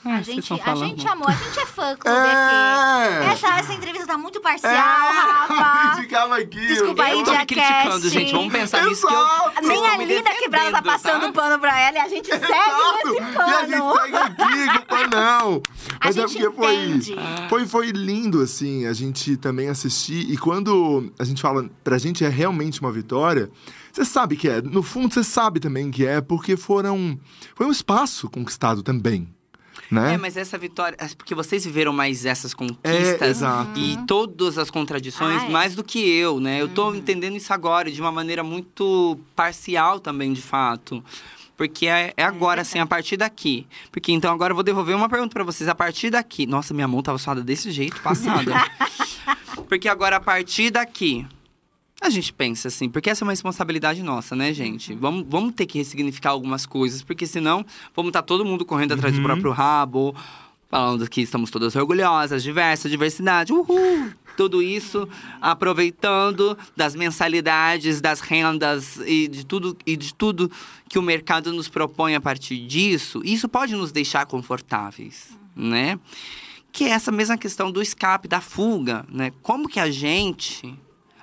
A vocês gente, a gente amou, a gente é fã clube É. aqui. Essa, essa entrevista tá muito parcial, É, Rafa. criticava aqui. Desculpa aí, Eu tô me criticando, gente. Vamos pensar nisso que eu. Exato. Nem a linda quebrada tá defendendo, passando tá? pano pra ela e a gente segue Exato. nesse E a pano. gente segue aqui com o panão. A Mas é porque foi, foi, foi lindo, assim, a gente também assistir. E quando a gente fala, pra gente é realmente uma vitória, você sabe que é. No fundo, você sabe também que é, porque foram. Foi um espaço conquistado também. Né? É, mas essa vitória. é Porque vocês viveram mais essas É, conquistas exato. e todas as contradições, Ah, é. mais do que eu, né? Eu tô entendendo isso agora de uma maneira muito parcial também, de fato. Porque é, é agora, assim, a partir daqui. Porque então agora eu vou devolver uma pergunta pra vocês. A partir daqui. Nossa, minha mão tava suada desse jeito, passada. porque agora, a partir daqui. A gente pensa assim, porque essa é uma responsabilidade nossa, né, gente? Vamos, vamos ter que ressignificar algumas coisas, porque senão vamos estar todo mundo correndo atrás do próprio rabo, falando que estamos todas orgulhosas, diversas, diversidade, uhul! Tudo isso aproveitando das mensalidades, das rendas e de tudo e de tudo que o mercado nos propõe a partir disso. Isso pode nos deixar confortáveis, né? Que é essa mesma questão do escape, da fuga, né? Como que a gente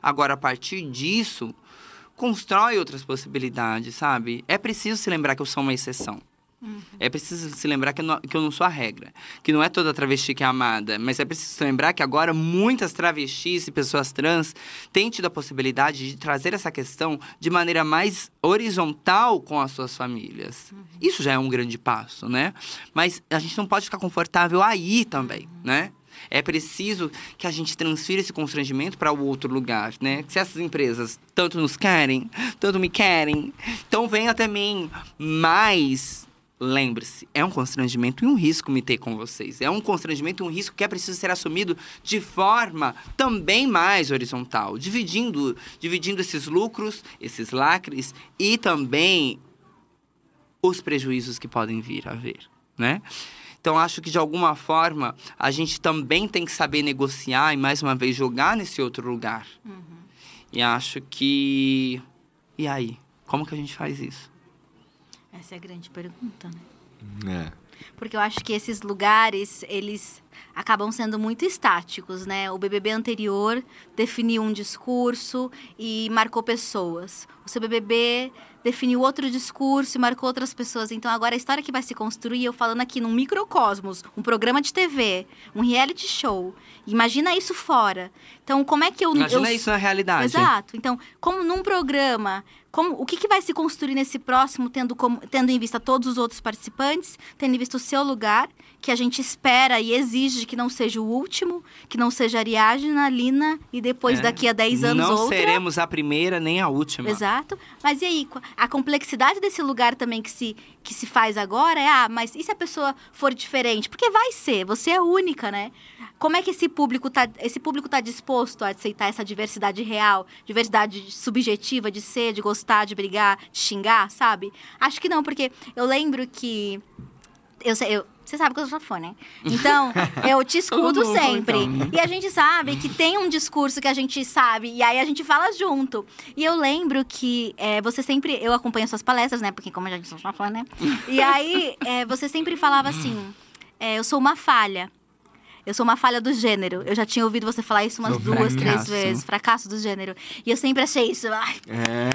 Agora, a partir disso, constrói outras possibilidades, sabe? É preciso se lembrar que eu sou uma exceção. Uhum. É preciso se lembrar que eu, não, que eu não sou a regra. Que não é toda travesti que é amada. Mas é preciso se lembrar que agora muitas travestis e pessoas trans têm tido a possibilidade de trazer essa questão de maneira mais horizontal com as suas famílias. Uhum. Isso já é um grande passo, né? Mas a gente não pode ficar confortável aí também, uhum. né? É preciso que a gente transfira esse constrangimento para o outro lugar, né? Se essas empresas tanto nos querem, tanto me querem, então venha até mim. Mas lembre-se, é um constrangimento e um risco me ter com vocês. É um constrangimento e um risco que é preciso ser assumido de forma também mais horizontal, dividindo, dividindo esses lucros, esses lacres e também os prejuízos que podem vir a ver, né? Então, acho que de alguma forma a gente também tem que saber negociar e, mais uma vez, jogar nesse outro lugar. Uhum. E acho que. E aí? Como que a gente faz isso? Essa é a grande pergunta, né? É. Porque eu acho que esses lugares, eles acabam sendo muito estáticos, né? O BBB anterior definiu um discurso e marcou pessoas. O seu BBB definiu outro discurso e marcou outras pessoas. Então agora a história que vai se construir, eu falando aqui num microcosmos, um programa de TV, um reality show. Imagina isso fora. Então como é que eu Imagina eu... isso na realidade. Exato. Então, como num programa, como o que, que vai se construir nesse próximo, tendo, como, tendo em vista todos os outros participantes, tendo em vista o seu lugar, que a gente espera e exige que não seja o último, que não seja Ariadna, Lina e depois É. daqui a 10 anos Não outra. seremos a primeira nem a última. Exato. Mas e aí, a complexidade desse lugar também que se, que se faz agora é, ah, mas e se a pessoa for diferente? Porque vai ser, você é única, né? Como é que esse público tá, esse público tá disposto a aceitar essa diversidade real, diversidade subjetiva de ser, de gostar, de brigar, de xingar, sabe? Acho que não, porque eu lembro que eu sei, eu, você sabe que eu sou fã, né? Então, eu te escuto mundo, sempre. então. E a gente sabe que tem um discurso que a gente sabe, e aí a gente fala junto. E eu lembro que é, você sempre. Eu acompanho suas palestras, né? Porque, como a gente sou sua fã, né? E aí é, você sempre falava assim: é, eu sou uma falha. Eu sou uma falha do gênero. Eu já tinha ouvido você falar isso umas duas, três fracasso. vezes. Fracasso do gênero. E eu sempre achei isso. Ai, É.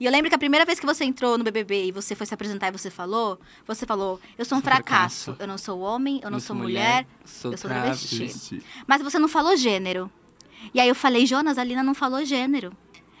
e eu lembro que a primeira vez que você entrou no BBB e você foi se apresentar e você falou, você falou: Eu sou um fracasso. fracasso. Eu não sou homem, eu não, Não sou, sou mulher, mulher, sou eu sou travesti. Travesti. Mas você não falou gênero. E aí eu falei: Jonas, a Lina não falou gênero.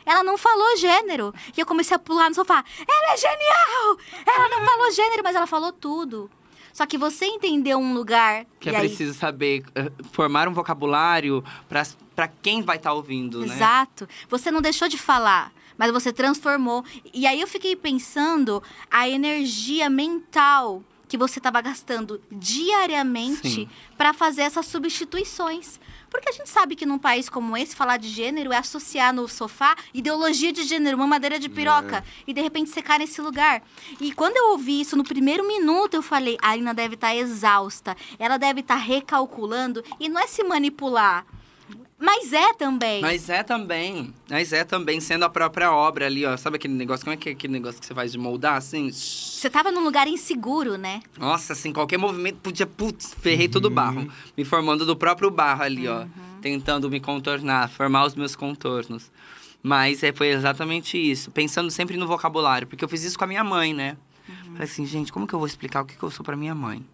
Ela não falou gênero. E eu comecei a pular no sofá. Ela é genial! Ela não falou gênero, mas ela falou tudo. Só que você entendeu um lugar. Que é aí, preciso saber, eh, formar um vocabulário para quem vai estar ouvindo, né? Exato. Você não deixou de falar, mas você transformou. E aí eu fiquei pensando a energia mental que você estava gastando diariamente para fazer essas substituições. Porque a gente sabe que num país como esse, falar de gênero é associar no sofá ideologia de gênero, uma madeira de piroca. E de repente cai nesse lugar. E quando eu ouvi isso no primeiro minuto, eu falei: a Alina deve estar exausta. Ela deve estar recalculando. E não é se manipular. Mas é também. Mas é também, mas é também sendo a própria obra ali, ó. Sabe aquele negócio, como é que é aquele negócio que você faz de moldar, assim? Você tava num lugar inseguro, né? Nossa, assim, qualquer movimento podia, putz, ferrei todo o barro. Me formando do próprio barro ali, ó. Tentando me contornar, formar os meus contornos. Mas é, foi exatamente isso. Pensando sempre no vocabulário. Porque eu fiz isso com a minha mãe, né? Falei assim, gente, como que eu vou explicar o que, que eu sou pra minha mãe?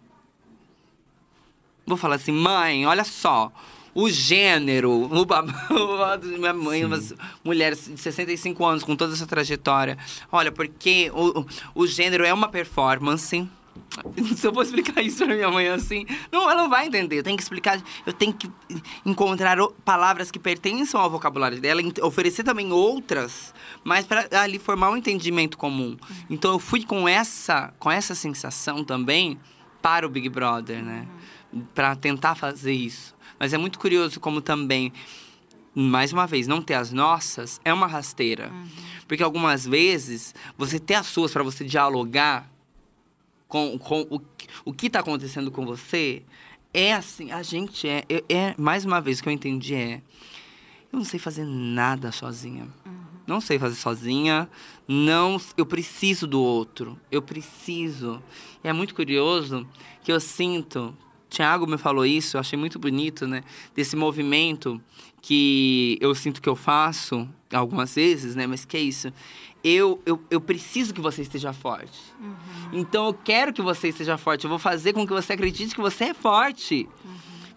Vou falar assim, mãe, olha só. O gênero, o babado de minha mãe, uma mulher de 65 anos com toda essa trajetória. Olha, porque o, o gênero é uma performance Se eu for explicar isso pra minha mãe assim, não, ela não vai entender. Eu tenho que explicar, eu tenho que encontrar palavras que pertençam ao vocabulário dela, oferecer também outras, mas para ali formar um entendimento comum. Então eu fui com essa, com essa sensação também para o Big Brother, né? Para tentar fazer isso. Mas é muito curioso como também mais uma vez, não ter as nossas é uma rasteira. Porque algumas vezes, você ter as suas para você dialogar com, com o, que- o que está acontecendo com você, é assim, a gente é, é, é- mais uma vez, o que eu entendi é, eu não sei fazer nada sozinha. Não sei fazer sozinha, não, eu preciso do outro, eu preciso. E é muito curioso que eu sinto, Tiago me falou isso, eu achei muito bonito, né, desse movimento que eu sinto que eu faço algumas vezes, né, mas que é isso. Eu, eu, eu preciso que você esteja forte. Então eu quero que você esteja forte. Eu vou fazer com que você acredite que você é forte.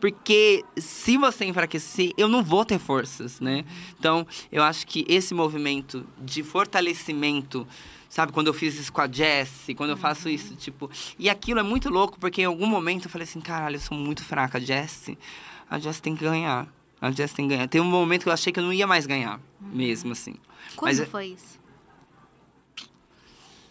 Porque se você enfraquecer, eu não vou ter forças, né? Então, eu acho que esse movimento de fortalecimento, sabe? Quando eu fiz isso com a Jessie, quando eu faço isso, tipo... E aquilo é muito louco, porque em algum momento eu falei assim, caralho, eu sou muito fraca, a Jessie. A Jessie tem que ganhar. A Jessie tem que ganhar. Tem um momento que eu achei que eu não ia mais ganhar, mesmo assim. Quando Mas é- foi isso?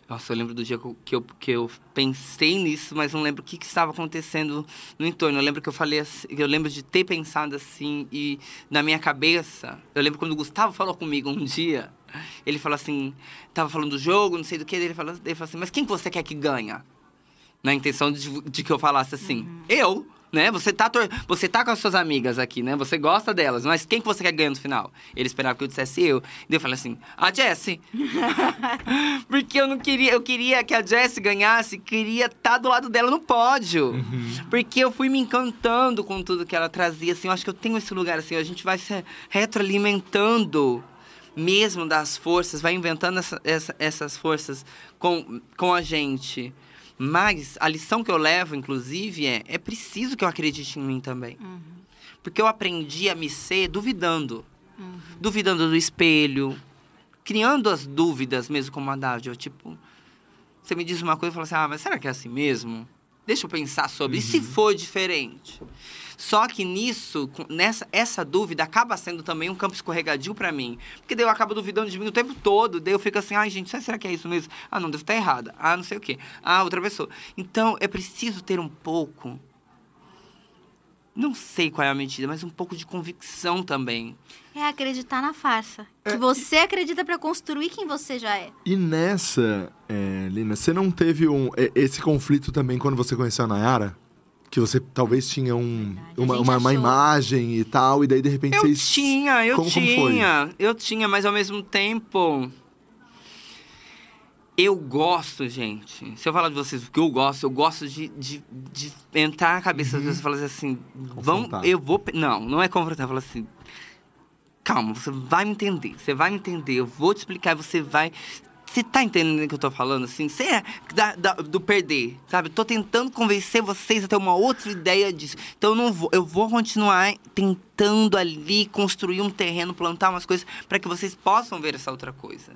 Nossa, eu lembro do dia que eu, que eu, que eu pensei nisso, mas não lembro o que, que estava acontecendo no entorno. Eu lembro que eu falei assim, eu lembro de ter pensado assim, e na minha cabeça, eu lembro quando o Gustavo falou comigo um dia, ele falou assim, tava falando do jogo, não sei do que, ele falou, ele falou assim, mas quem que você quer que ganha? Na intenção de, de que eu falasse assim, eu, né? Você tá, você tá com as suas amigas aqui, né? Você gosta delas, mas quem que você quer ganhar no final? Ele esperava que eu dissesse eu. Daí eu falei assim, a Jessie. Porque eu não queria, eu queria que a Jessie ganhasse, queria estar do lado dela no pódio. Porque eu fui me encantando com tudo que ela trazia, assim, eu acho que eu tenho esse lugar, assim, a gente vai se retroalimentando mesmo das forças, vai inventando essa- essa- essas forças com, com a gente. Mas a lição que eu levo, inclusive, é, é preciso que eu acredite em mim também. Porque eu aprendi a me ser duvidando. Duvidando do espelho, criando as dúvidas mesmo como a Dádia. Tipo, você me diz uma coisa e fala assim, ah, mas será que é assim mesmo? Deixa eu pensar sobre. E se for diferente? Só que nisso, nessa essa dúvida acaba sendo também um campo escorregadio pra mim. Porque daí eu acabo duvidando de mim o tempo todo. Daí eu fico assim, ai gente, será que é isso mesmo? Ah, não, deve estar errada. Ah, não sei o quê. Ah, outra pessoa. Então, é preciso ter um pouco. Não sei qual é a medida, mas um pouco de convicção também. É acreditar na farsa. Que você acredita pra construir quem você já é. E nessa, é, Lina, você não teve um, é, esse conflito também quando você conheceu a Nayara? Que você talvez tinha um, uma, uma, uma imagem e tal, e daí de repente Eu vocês. tinha, eu como, como foi? tinha, eu tinha, mas ao mesmo tempo. Eu gosto, gente. Se eu falar de vocês o que eu gosto, eu gosto de, de, de entrar na cabeça das pessoas e falar assim: vão, Confrontar. eu vou. Não, não é confrontar, falar assim. Calma, você vai me entender, você vai me entender, eu vou te explicar, você vai. Você tá entendendo o que eu tô falando, assim? Você é da- da- do perder, sabe? Tô tentando convencer vocês a ter uma outra ideia disso. Então eu não vou, eu vou continuar tentando ali construir um terreno, plantar umas coisas para que vocês possam ver essa outra coisa.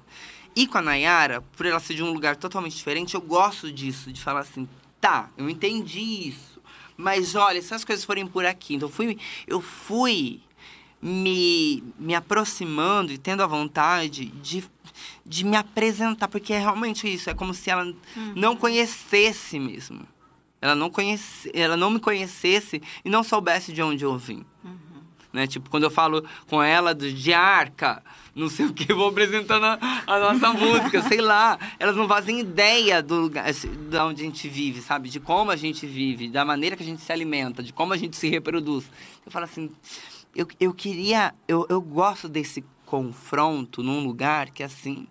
E com a Nayara, por ela ser de um lugar totalmente diferente, eu gosto disso, de falar assim, tá, eu entendi isso. Mas olha, se as coisas forem por aqui, então eu fui, eu fui me, me aproximando e tendo a vontade de, de me apresentar, porque é realmente isso, é como se ela não conhecesse mesmo. Ela não, conhece, ela não me conhecesse e não soubesse de onde eu vim. Né? Tipo, quando eu falo com ela do, de arca, não sei o que, vou apresentando a, a nossa música, sei lá. Elas não fazem ideia do lugar, assim, de onde a gente vive, sabe? De como a gente vive, da maneira que a gente se alimenta, de como a gente se reproduz. Eu falo assim, eu, eu queria, eu, eu gosto desse confronto num lugar que, assim,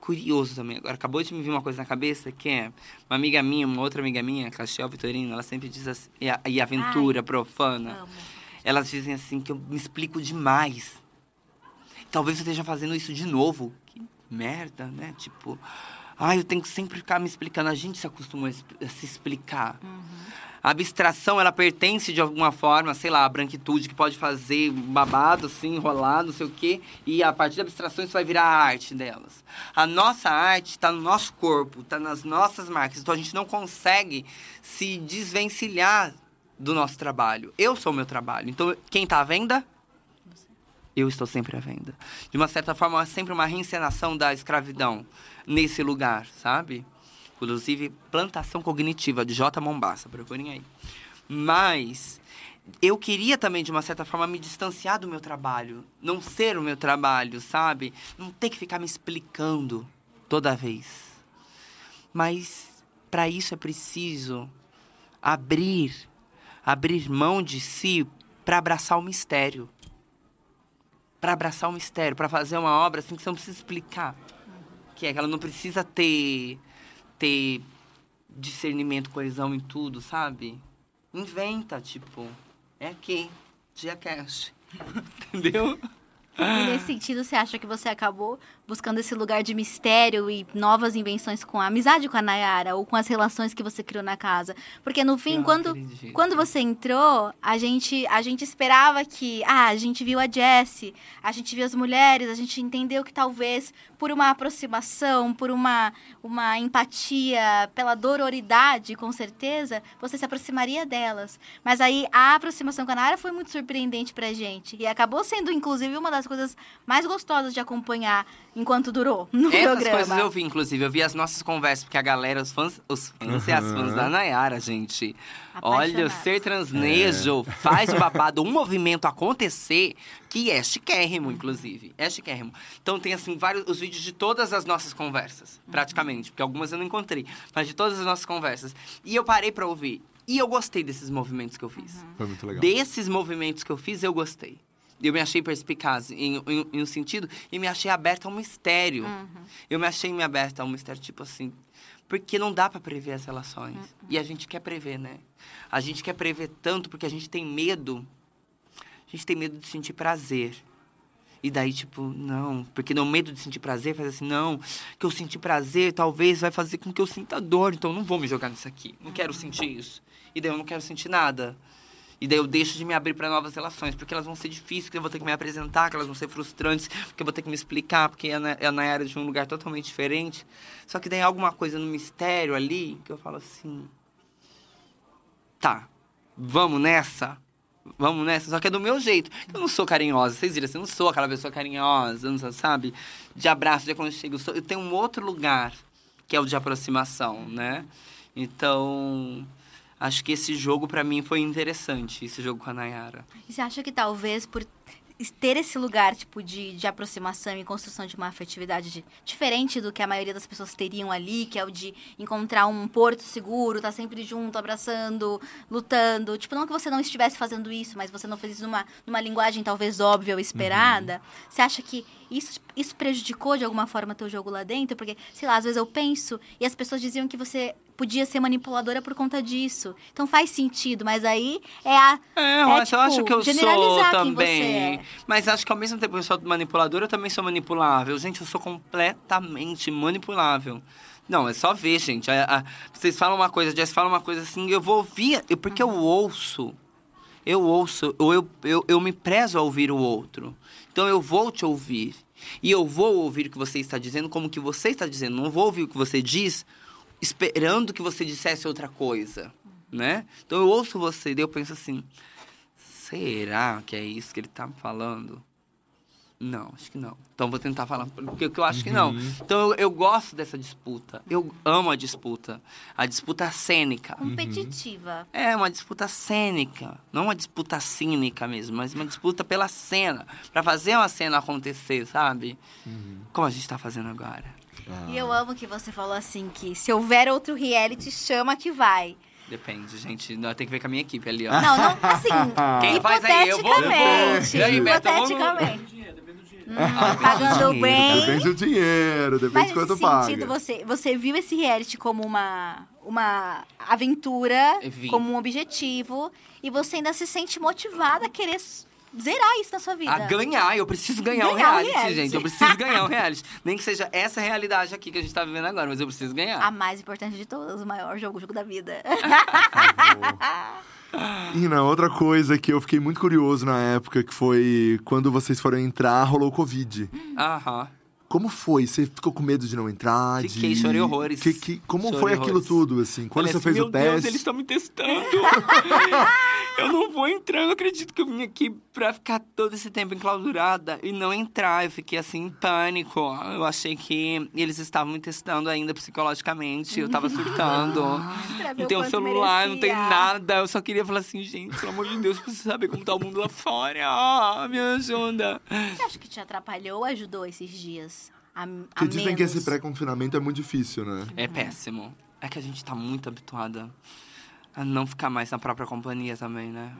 curioso também. Agora, acabou de me vir uma coisa na cabeça, que é uma amiga minha, uma outra amiga minha, Castiel Vitorino, ela sempre diz assim, e, a, e aventura profana. Amo. Elas dizem assim que eu me explico demais. Talvez eu esteja fazendo isso de novo. Que merda, né? Tipo, ai, eu tenho que sempre ficar me explicando. A gente se acostumou a se explicar. A abstração, ela pertence de alguma forma, sei lá, a branquitude que pode fazer babado, assim, enrolado, não sei o quê. E a partir da abstração isso vai virar a arte delas. A nossa arte está no nosso corpo, está nas nossas marcas. Então a gente não consegue se desvencilhar do nosso trabalho. Eu sou o meu trabalho. Então quem está à venda? Eu estou sempre à venda. De uma certa forma, é sempre uma reencenação da escravidão nesse lugar, sabe? Inclusive, Plantação Cognitiva, de J. Mombassa, procurem aí. Mas eu queria também, de uma certa forma, me distanciar do meu trabalho. Não ser o meu trabalho, sabe? Não ter que ficar me explicando toda vez. Mas para isso é preciso abrir, abrir mão de si para abraçar o mistério. Para abraçar o mistério, para fazer uma obra assim que você não precisa explicar. Que é que ela não precisa ter ter discernimento, coesão em tudo, sabe? Inventa, tipo, é aqui, dia cash. Entendeu? E nesse sentido, você acha que você acabou buscando esse lugar de mistério e novas invenções com a amizade com a Nayara ou com as relações que você criou na casa? Porque no fim, quando, acredito. quando você entrou, a gente, a gente esperava que. Ah, a gente viu a Jessie, a gente viu as mulheres, a gente entendeu que talvez por uma aproximação, por uma, uma empatia, pela dororidade, com certeza, você se aproximaria delas. Mas aí a aproximação com a Nayara foi muito surpreendente pra gente. E acabou sendo, inclusive, uma das coisas mais gostosas de acompanhar enquanto durou no Essas programa. coisas eu vi, inclusive. Eu vi as nossas conversas, porque a galera, os fãs, os fãs e as fãs da Nayara, gente. Olha, o ser transnejo faz o babado, um movimento acontecer que é chiquérrimo, inclusive. É chiquérrimo. Então tem, assim, vários os vídeos de todas as nossas conversas, praticamente. Porque algumas eu não encontrei. Mas de todas as nossas conversas. E eu parei pra ouvir. E eu gostei desses movimentos que eu fiz. Foi muito legal. Desses movimentos que eu fiz, eu gostei. Eu me achei perspicaz em, em, em um sentido e me achei aberta ao mistério. Eu me achei me aberta ao mistério, tipo assim. Porque não dá pra prever as relações. E a gente quer prever, né? A gente quer prever tanto porque a gente tem medo. A gente tem medo de sentir prazer. E daí, tipo, não. Porque no medo de sentir prazer faz assim, não. Que eu sentir prazer talvez vai fazer com que eu sinta dor. Então não vou me jogar nisso aqui. Não quero sentir isso. E daí eu não quero sentir nada. E daí eu deixo de me abrir para novas relações, porque elas vão ser difíceis, que eu vou ter que me apresentar, que elas vão ser frustrantes, porque eu vou ter que me explicar, porque é na, é área de um lugar totalmente diferente. Só que daí alguma coisa no mistério ali que eu falo assim. Tá, vamos nessa? Vamos nessa? Só que é do meu jeito. Eu não sou carinhosa, vocês viram, assim, eu não sou aquela pessoa carinhosa, não sabe? De abraço, de aconchego. Eu, sou- eu tenho um outro lugar, que é o de aproximação, né? Então, acho que esse jogo pra mim foi interessante, esse jogo com a Nayara. E você acha que talvez por ter esse lugar, tipo, de, de aproximação e construção de uma afetividade de- diferente do que a maioria das pessoas teriam ali, que é o de encontrar um porto seguro, estar sempre junto, abraçando, lutando. Tipo, não que você não estivesse fazendo isso, mas você não fez isso numa, numa linguagem talvez óbvia ou esperada. Você acha que isso, isso prejudicou de alguma forma teu jogo lá dentro? Porque, sei lá, às vezes eu penso e as pessoas diziam que você podia ser manipuladora por conta disso. Então faz sentido, mas aí é a. É, eu, É, acho, eu acho tipo, que eu sou também. é. Mas acho que ao mesmo tempo que eu sou manipuladora, eu também sou manipulável. Gente, eu sou completamente manipulável. Não, é só ver, gente. A- a- vocês falam uma coisa, a Jess fala uma coisa assim, eu vou ouvir, eu- porque eu ouço. Eu ouço, ou eu, eu, eu me prezo a ouvir o outro. Então eu vou te ouvir. E eu vou ouvir o que você está dizendo como que você está dizendo. Não vou ouvir o que você diz esperando que você dissesse outra coisa, né? Então eu ouço você, daí eu penso assim, será que é isso que ele tá me falando? Não, acho que não. Então vou tentar falar porque eu acho que não. Então eu, eu gosto dessa disputa. Eu amo a disputa. A disputa cênica. competitiva. É uma disputa cênica, não uma disputa cínica mesmo, mas uma disputa pela cena, Pra fazer uma cena acontecer, sabe? Como a gente tá fazendo agora. E eu amo que você falou assim que se houver outro reality, chama que vai. Depende, gente. Tem que ver com a minha equipe ali, ó. Não, não, assim, Quem faz aí? Eu vou, eu vou. hipoteticamente. E hipoteticamente. Ah, Pagando dinheiro, bem. Depende do dinheiro, depende Mas de nesse quanto paga. sentido, você, você viu esse reality como uma, uma aventura, vi. como um objetivo, e você ainda se sente motivada a querer zerar isso na sua vida. A ganhar, eu preciso ganhar, o Ganhar o reality, reality. gente. Eu preciso ganhar o reality. Nem que seja essa realidade aqui que a gente tá vivendo agora, mas eu preciso ganhar. A mais importante de todas, o maior jogo, o jogo da vida. E na outra coisa que eu fiquei muito curioso na época, que foi quando vocês foram entrar, rolou Covid. Aham. Como foi? Você ficou com medo de não entrar? Fiquei, de... chorei horrores. Que, que- como Chorei foi aquilo horrores. tudo, assim? Quando Falei você assim, fez Meu o teste? Deus, eles estão me testando. eu não vou entrar, eu não acredito que eu vim aqui pra ficar todo esse tempo enclausurada e não entrar. Eu fiquei assim em pânico. Eu achei que eles estavam me testando ainda psicologicamente. Eu tava surtando. Ver não tem um celular, não tem merecia. nada. Eu só queria falar assim, gente, pelo amor de Deus, preciso saber como tá o mundo lá fora. Ah, me ajuda. Você acha que te atrapalhou ou ajudou esses dias? A, a Porque dizem que menos? esse pré-confinamento é muito difícil, né? É péssimo. É que a gente tá muito habituada a não ficar mais na própria companhia também, né?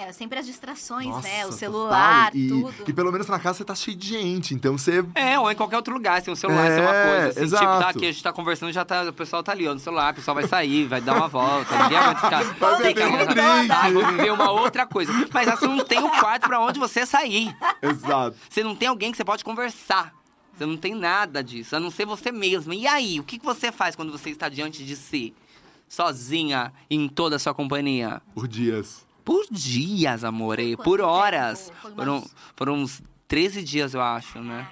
É, sempre as distrações, Nossa, né? O total. celular, e, tudo. E pelo menos na casa você tá cheio de gente, então você... É, ou em qualquer outro lugar, assim, o celular é, uma É, coisa. Assim, tipo, tá exato. aqui, a gente tá conversando, já tá, o pessoal tá ali, ó, no celular, o pessoal vai sair, vai dar uma volta, ninguém aguenta ficar. Vai Tem que beber um arrumar- drink. Vou viver uma outra coisa. Mas assim, não tem um quarto pra onde você sair. Exato. Você não tem alguém que você pode conversar. Você não tem nada disso, a não ser você mesma. E aí, o que que você faz quando você está diante de si? Sozinha, em toda a sua companhia? Por dias. Por dias, amore, por tempo? horas. Foram, foram uns 13 dias, eu acho, né?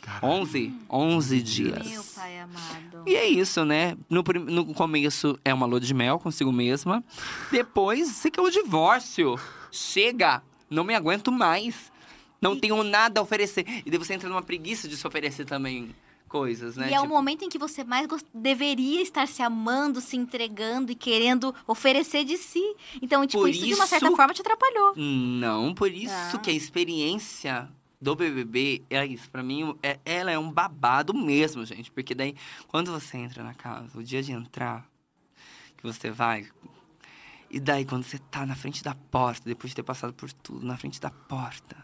Caraca. 11? 11 Meu dias. pai amado. E é isso, né? No, no começo é uma lua de mel consigo mesma. Depois você quer o divórcio. Chega! Não me aguento mais. Não E- tenho nada a oferecer. E daí você entra numa preguiça de se oferecer também coisas, né? E é o Tipo, momento em que você mais gost- deveria estar se amando, se entregando e querendo oferecer de si. Então, tipo, Por isso, de uma certa forma te atrapalhou. Não, por isso Ah. que a experiência do BBB é isso. Pra mim, é, ela é um babado mesmo, gente. Porque daí, quando você entra na casa, o dia de entrar, que você vai. E daí, quando você tá na frente da porta, depois de ter passado por tudo, na frente da porta,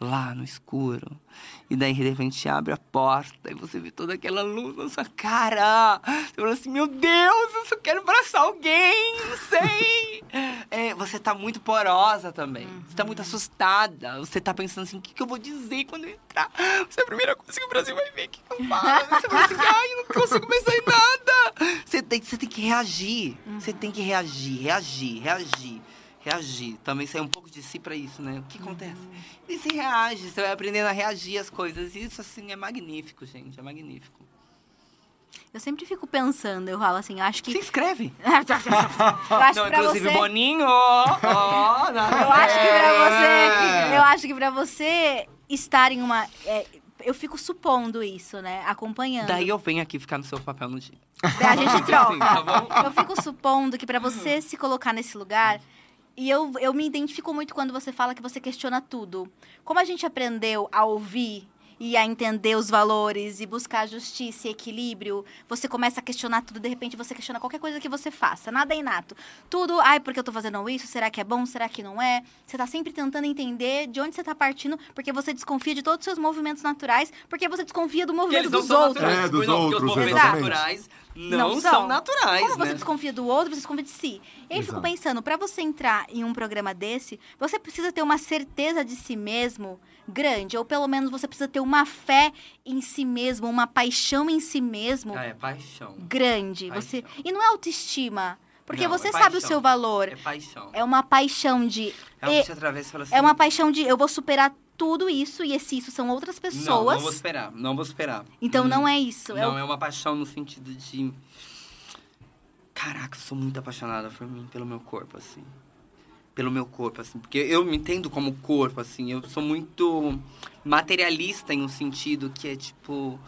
lá no escuro. E daí, de repente, abre a porta e você vê toda aquela luz na sua cara. Você fala assim, meu Deus, eu só quero abraçar alguém, não sei. É, você tá muito porosa também. Você tá muito assustada. Você tá pensando assim, o que, que eu vou dizer quando eu entrar? Você é a primeira coisa que o Brasil vai ver, o que, que eu falo? Você fala assim, ai, eu não consigo pensar em nada. Você tem, você tem que reagir. Você tem que reagir, reagir, reagir. Reagir. Também sair um pouco de si pra isso, né? O que acontece? E se reage, você vai aprendendo a reagir às coisas. Isso, assim, é magnífico, gente. É magnífico. Eu sempre fico pensando, eu falo assim, eu acho que. Se inscreve. eu acho Não, que inclusive, você. Boninho! ó, não, Eu acho que pra É. você. Eu acho que pra você estar em uma. é, eu fico supondo isso, né? Acompanhando. Daí eu venho aqui ficar no seu papel no dia. A gente troca. Assim, tá bom? Eu fico supondo que pra você se colocar nesse lugar. E eu, eu me identifico muito quando você fala que você questiona tudo. Como a gente aprendeu a ouvir e a entender os valores e buscar justiça e equilíbrio, você começa a questionar tudo, de repente você questiona qualquer coisa que você faça. Nada é inato. Tudo, ai, porque eu tô fazendo isso? Será que é bom? Será que não é? Você tá sempre tentando entender de onde você tá partindo, porque você desconfia de todos os seus movimentos naturais, porque você desconfia do movimento não dos são outros. naturais. É, dos não, outros, os movimentos exatamente. naturais não, são. naturais, Como você né? desconfia do outro, você desconfia de si. E aí eu fico pensando, pra você entrar em um programa desse, você precisa ter uma certeza de si mesmo grande, ou pelo menos você precisa ter uma fé em si mesmo, uma paixão em si mesmo Ah, é paixão. grande. Paixão. Você e não é autoestima, porque Não, você é sabe o seu valor. É paixão. É uma paixão de É e- atravessa assim... é uma paixão de eu vou superar tudo isso e esse isso são outras Não, pessoas. não vou esperar. Não vou esperar. Então Hum, não é isso. é Não, o- é uma paixão no sentido de... Caraca, eu sou muito apaixonada por mim, pelo meu corpo, assim. Pelo meu corpo, assim. Porque eu me entendo como corpo, assim. Eu sou muito materialista em um sentido que é, tipo...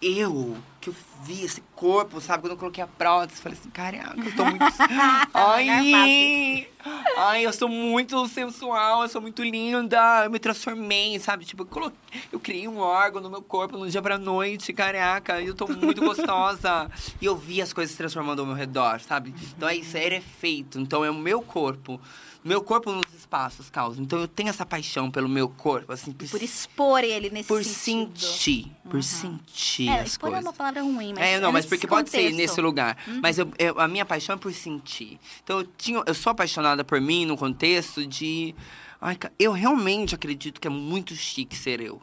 Eu, que eu vi esse corpo, sabe? Quando eu coloquei a prótese, falei assim, caraca, eu tô muito... Ai! Ai, eu sou muito sensual, eu sou muito linda, eu me transformei, sabe? Tipo, eu, coloquei, eu criei um órgão no meu corpo no dia pra noite, caraca, eu tô muito gostosa. e eu vi as coisas se transformando ao meu redor, sabe? Então é isso, é efeito. Então é o meu corpo. Meu corpo nos espaços causa. Então eu tenho essa paixão pelo meu corpo, assim, por, por expor ele nesse por sentido. sentir. Por sentir É, as expor é uma palavra ruim, mas É, não, mas nesse porque pode ser contexto. nesse lugar. Mas eu, eu- a minha paixão é por sentir. Então, eu, tinha, eu sou apaixonada por mim no contexto de. Ai, eu realmente acredito que é muito chique ser eu.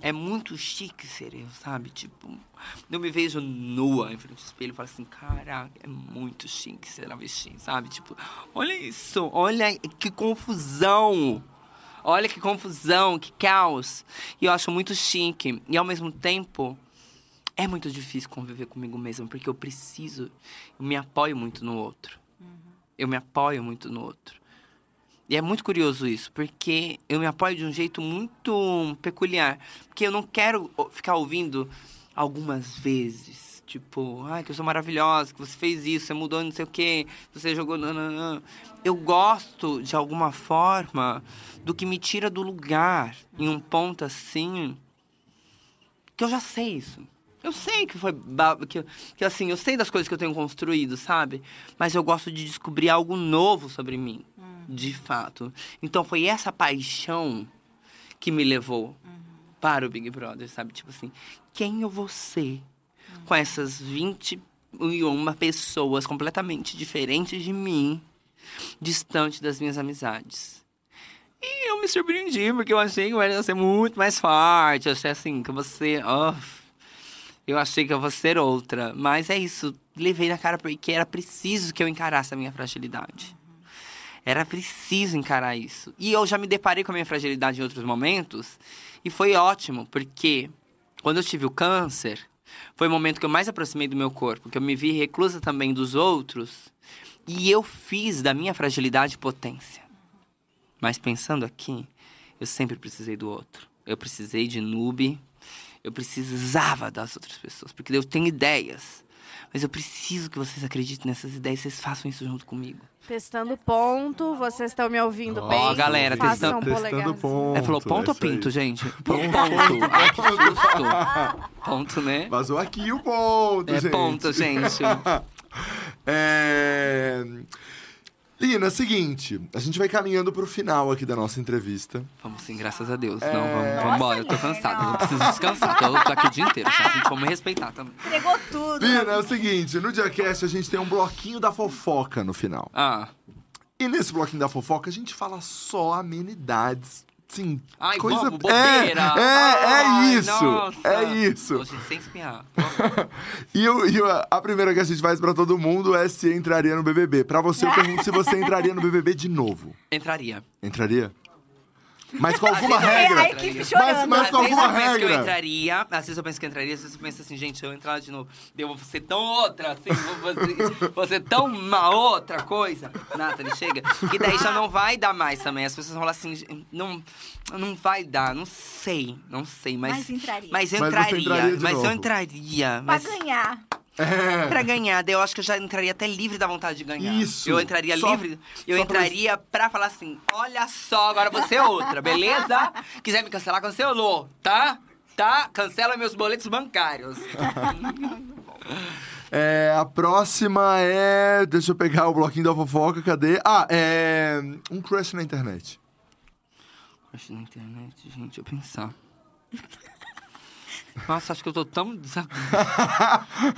É muito chique ser eu, sabe? Tipo, eu me vejo nua em frente ao espelho e falo assim, caraca, é muito chique ser travesti, sabe? Tipo, olha isso, olha que confusão. Olha que confusão, que caos. E eu acho muito chique. E ao mesmo tempo, é muito difícil conviver comigo mesmo, porque eu preciso, eu me apoio muito no outro. Eu me apoio muito no outro. E é muito curioso isso, porque eu me apoio de um jeito muito peculiar. Porque eu não quero ficar ouvindo algumas vezes. Tipo, ai, que eu sou maravilhosa, que você fez isso, você mudou não sei o quê, você jogou. nananã." Eu gosto, de alguma forma, do que me tira do lugar em um ponto assim. Que eu já sei isso. Eu sei que foi. Que, que assim, eu sei das coisas que eu tenho construído, sabe? Mas eu gosto de descobrir algo novo sobre mim. De fato. Então foi essa paixão que me levou para o Big Brother, sabe? Tipo assim, quem eu vou ser com essas 21 pessoas completamente diferentes de mim, distante das minhas amizades? E eu me surpreendi, porque eu achei que eu ia ser muito mais forte. Eu achei assim, que você. Oh, eu achei que eu vou ser outra. Mas é isso. Levei na cara porque era preciso que eu encarasse a minha fragilidade. Era preciso encarar isso. E eu já me deparei com a minha fragilidade em outros momentos. E foi ótimo, porque quando eu tive o câncer, foi o momento que eu mais aproximei do meu corpo. Que eu me vi reclusa também dos outros. E eu fiz da minha fragilidade potência. Mas pensando aqui, eu sempre precisei do outro. Eu precisei de noob. Eu precisava das outras pessoas. Porque eu tenho ideias. Mas eu preciso que vocês acreditem nessas ideias. Vocês façam isso junto comigo. Testando ponto, vocês estão me ouvindo Ó, bem? galera, Façam testando- Testando ponto. É, falou ponto é ou isso aí. pinto, gente? Ponto. Ai, que susto. Ponto, né? Vazou aqui o ponto, É gente. ponto, gente. É... Lina, seguinte, a gente vai caminhando pro final aqui da nossa entrevista. Vamos sim, graças a Deus. É. Não, vamos, vamos embora. Eu tô cansada. Lina. Eu preciso descansar. Eu tô aqui o dia inteiro, tá? Gente, vamos me respeitar também. Entregou tudo. Lina, é o seguinte, no Diacast a gente tem um bloquinho da fofoca no final. Ah. E nesse bloquinho da fofoca a gente fala só amenidades. Sim, Ai, coisa... vamos, bobeira. É, é, é Ai, isso. nossa. É isso. Hoje, sem favor. E, e a- a primeira que a gente faz pra todo mundo é se entraria no BBB. Pra você, eu pergunto se você entraria no BBB de novo. Entraria. Entraria? Mas com alguma regra. a equipe chorando. Mas Às com vezes alguma eu penso que eu regra. entraria, às vezes eu penso que eu entraria, às vezes eu penso assim, gente, eu entrar de novo, eu vou ser tão outra, assim, vou fazer, vou ser tão uma outra coisa. Nathalie, chega. E daí já não vai dar mais também. As pessoas vão falar assim, não, não vai dar, não sei, não sei, mas... Mas entraria. Mas eu Mas entraria, entraria mas eu entraria. Pra Mas ganhar. É. pra ganhar, daí eu acho que eu já entraria até livre da vontade de ganhar. Isso. Eu entraria Só- livre, eu só pra- entraria pra falar assim, olha só, agora você é outra, beleza? Quiser me cancelar, cancelou, tá? Tá? Cancela meus boletos bancários. É, a próxima é. Deixa eu pegar o bloquinho da fofoca, cadê? Ah, é. Um crush na internet. Acho na internet, gente, eu pensar. Nossa, acho que eu tô tão desa-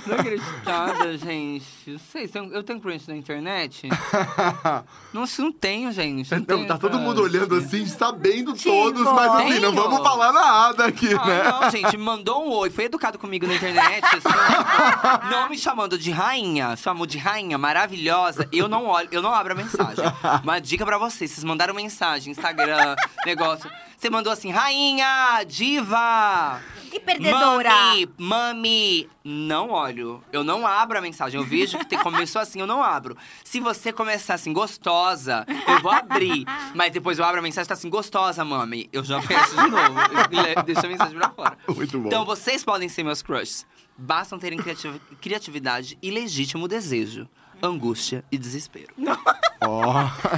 desacreditada, gente. Não sei, se eu tenho crush na internet? Não, isso não tenho, gente. Não, Não, tenho tá todo mundo olhando assim, sabendo Chico. todos, mas assim, não Tenho. vamos falar nada aqui, Ah, né? não, gente, mandou um oi, foi educado comigo na internet, assim, não me chamando de rainha, chamou de rainha maravilhosa. Eu não olho, eu não abro a mensagem. Uma dica pra vocês, vocês mandaram mensagem, Instagram, negócio. Você mandou assim, rainha, diva, perdedora. mami, mami. Não olho, eu não abro a mensagem. Eu vejo que tem- começou assim, eu não abro. Se você começar assim, gostosa, eu vou abrir. Mas depois eu abro a mensagem, tá assim, gostosa, mami. Eu já fecho de novo. Deixo a mensagem pra fora. Muito bom. Então vocês podem ser meus crushes. Bastam terem criativ- criatividade e legítimo desejo. Angústia e desespero.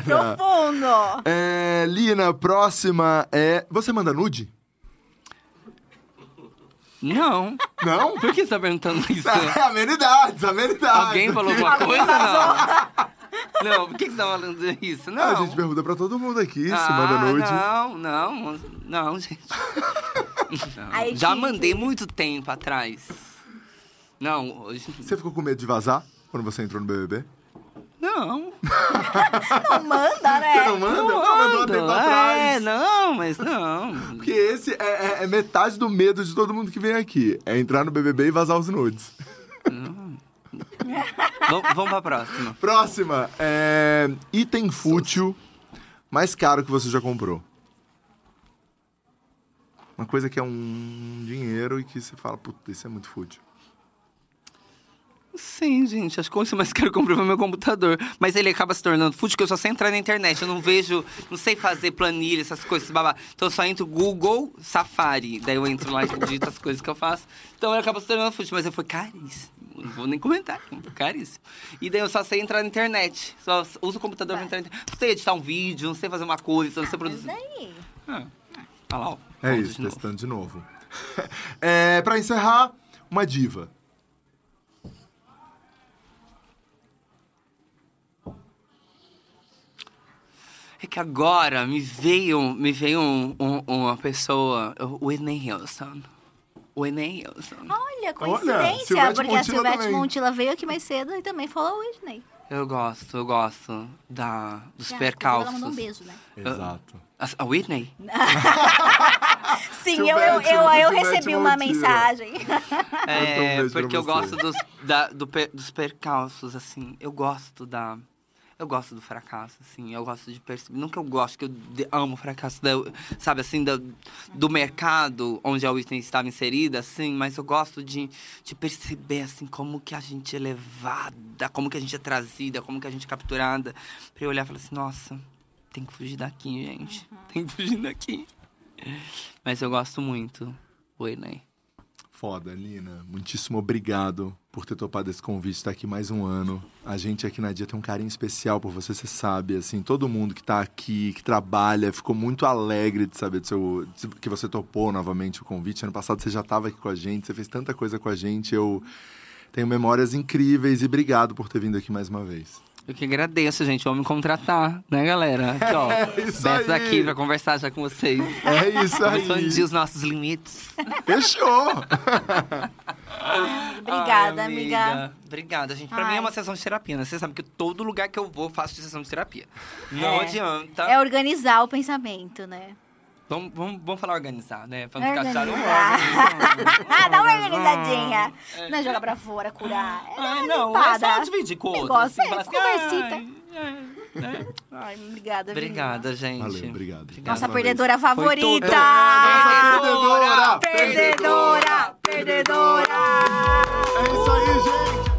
Profundo. É, Lina, próxima é. Você manda nude? Não. Não? Por que você tá perguntando isso? É, amenidades, amenidades. Alguém falou alguma coisa? Não. Não, por que você tá falando isso? Não. Ah, a gente pergunta pra todo mundo aqui se Ah, manda nude. Não, não, não, gente. Não. Já mandei muito tempo atrás. Não, hoje. Você ficou com medo de vazar quando você entrou no BBB? Não. Não manda, né? Você não manda? Não, mandou um tempo é, atrás. não, mas não. Porque esse é, é- é metade do medo de todo mundo que vem aqui. É entrar no BBB e vazar os nudes. vamos, vamos pra próxima. Próxima. É... Item fútil mais caro que você já comprou. Uma coisa que é um dinheiro e que você fala, puta, isso é muito fútil. Sim, gente. Acho que a coisa mais que comprei foi meu computador. Mas ele acaba se tornando fútil, porque eu só sei entrar na internet. Eu não vejo, não sei fazer planilha, essas coisas, babá. Então eu só entro Google, Safari. Daí eu entro lá e digito as coisas que eu faço. Então ele acaba se tornando fútil. Mas eu foi caríssimo. Não vou nem comentar, caríssimo. E daí eu só sei entrar na internet. Só uso o computador pra entrar na internet. Não sei editar um vídeo, não sei fazer uma coisa, não sei Mas produzir. daí. Ah, olha lá, ó. É isso, de testando de novo. é, pra encerrar, uma diva. É que agora me veio, me veio um- um- uma pessoa, o Whitney Houston. Whitney Houston. Olha, coincidência, Silvete porque a Montilla Silvete também. Montilla veio aqui mais cedo e também falou Whitney. Eu gosto, eu gosto da, dos Ah, percalços. Ela mandou um beijo, né? Exato. A, a Whitney? Sim, eu, eu, eu, eu recebi uma mensagem. É, pra porque eu gosto dos, da- do per- dos percalços, assim. Eu gosto da. Eu gosto do fracasso, assim. Eu gosto de perceber. Não que eu gosto, que eu amo o fracasso, da, sabe, assim, da- do mercado onde a Whitney estava inserida, assim. Mas eu gosto de, de perceber, assim, como que a gente é levada, como que a gente é trazida, como que a gente é capturada. Pra eu olhar e falar assim, nossa, tem que fugir daqui, gente. Tem que fugir daqui. Mas eu gosto muito, Whitney. Foda, Lina. Muitíssimo obrigado por ter topado esse convite, estar aqui mais um ano. A gente aqui na Dia tem um carinho especial por você, você sabe, assim, todo mundo que tá aqui, que trabalha, ficou muito alegre de saber do seu, que você topou novamente o convite. Ano passado você já estava aqui com a gente, você fez tanta coisa com a gente, eu tenho memórias incríveis e obrigado por ter vindo aqui mais uma vez. Eu que agradeço, gente. Vamos me contratar, né, galera? Aqui, ó. É isso Beto aí. aqui pra conversar já com vocês. É isso aí. expandir os nossos limites. Fechou! Obrigada, Ai, amiga. Obrigada, gente. Pra Ai. mim é uma sessão de terapia, né? Você sabe que todo lugar que eu vou, eu faço sessão de terapia. Não É. adianta. É organizar o pensamento, né? Vamos, vamos, vamos falar organizar, né? Pra não ficar chato. Ah, dá uma organizadinha. É. Não é jogar pra fora, curar. É Ai, uma não, limpada. é só dividir com o outro. Negócio, assim, é, assim, conversita. ai, é, né? Ai, obrigada, Obrigada, gente. Valeu, obrigado. Nossa Mais uma perdedora favorita. Nossa perdedora! Perdedora! Perdedora! É isso aí, gente!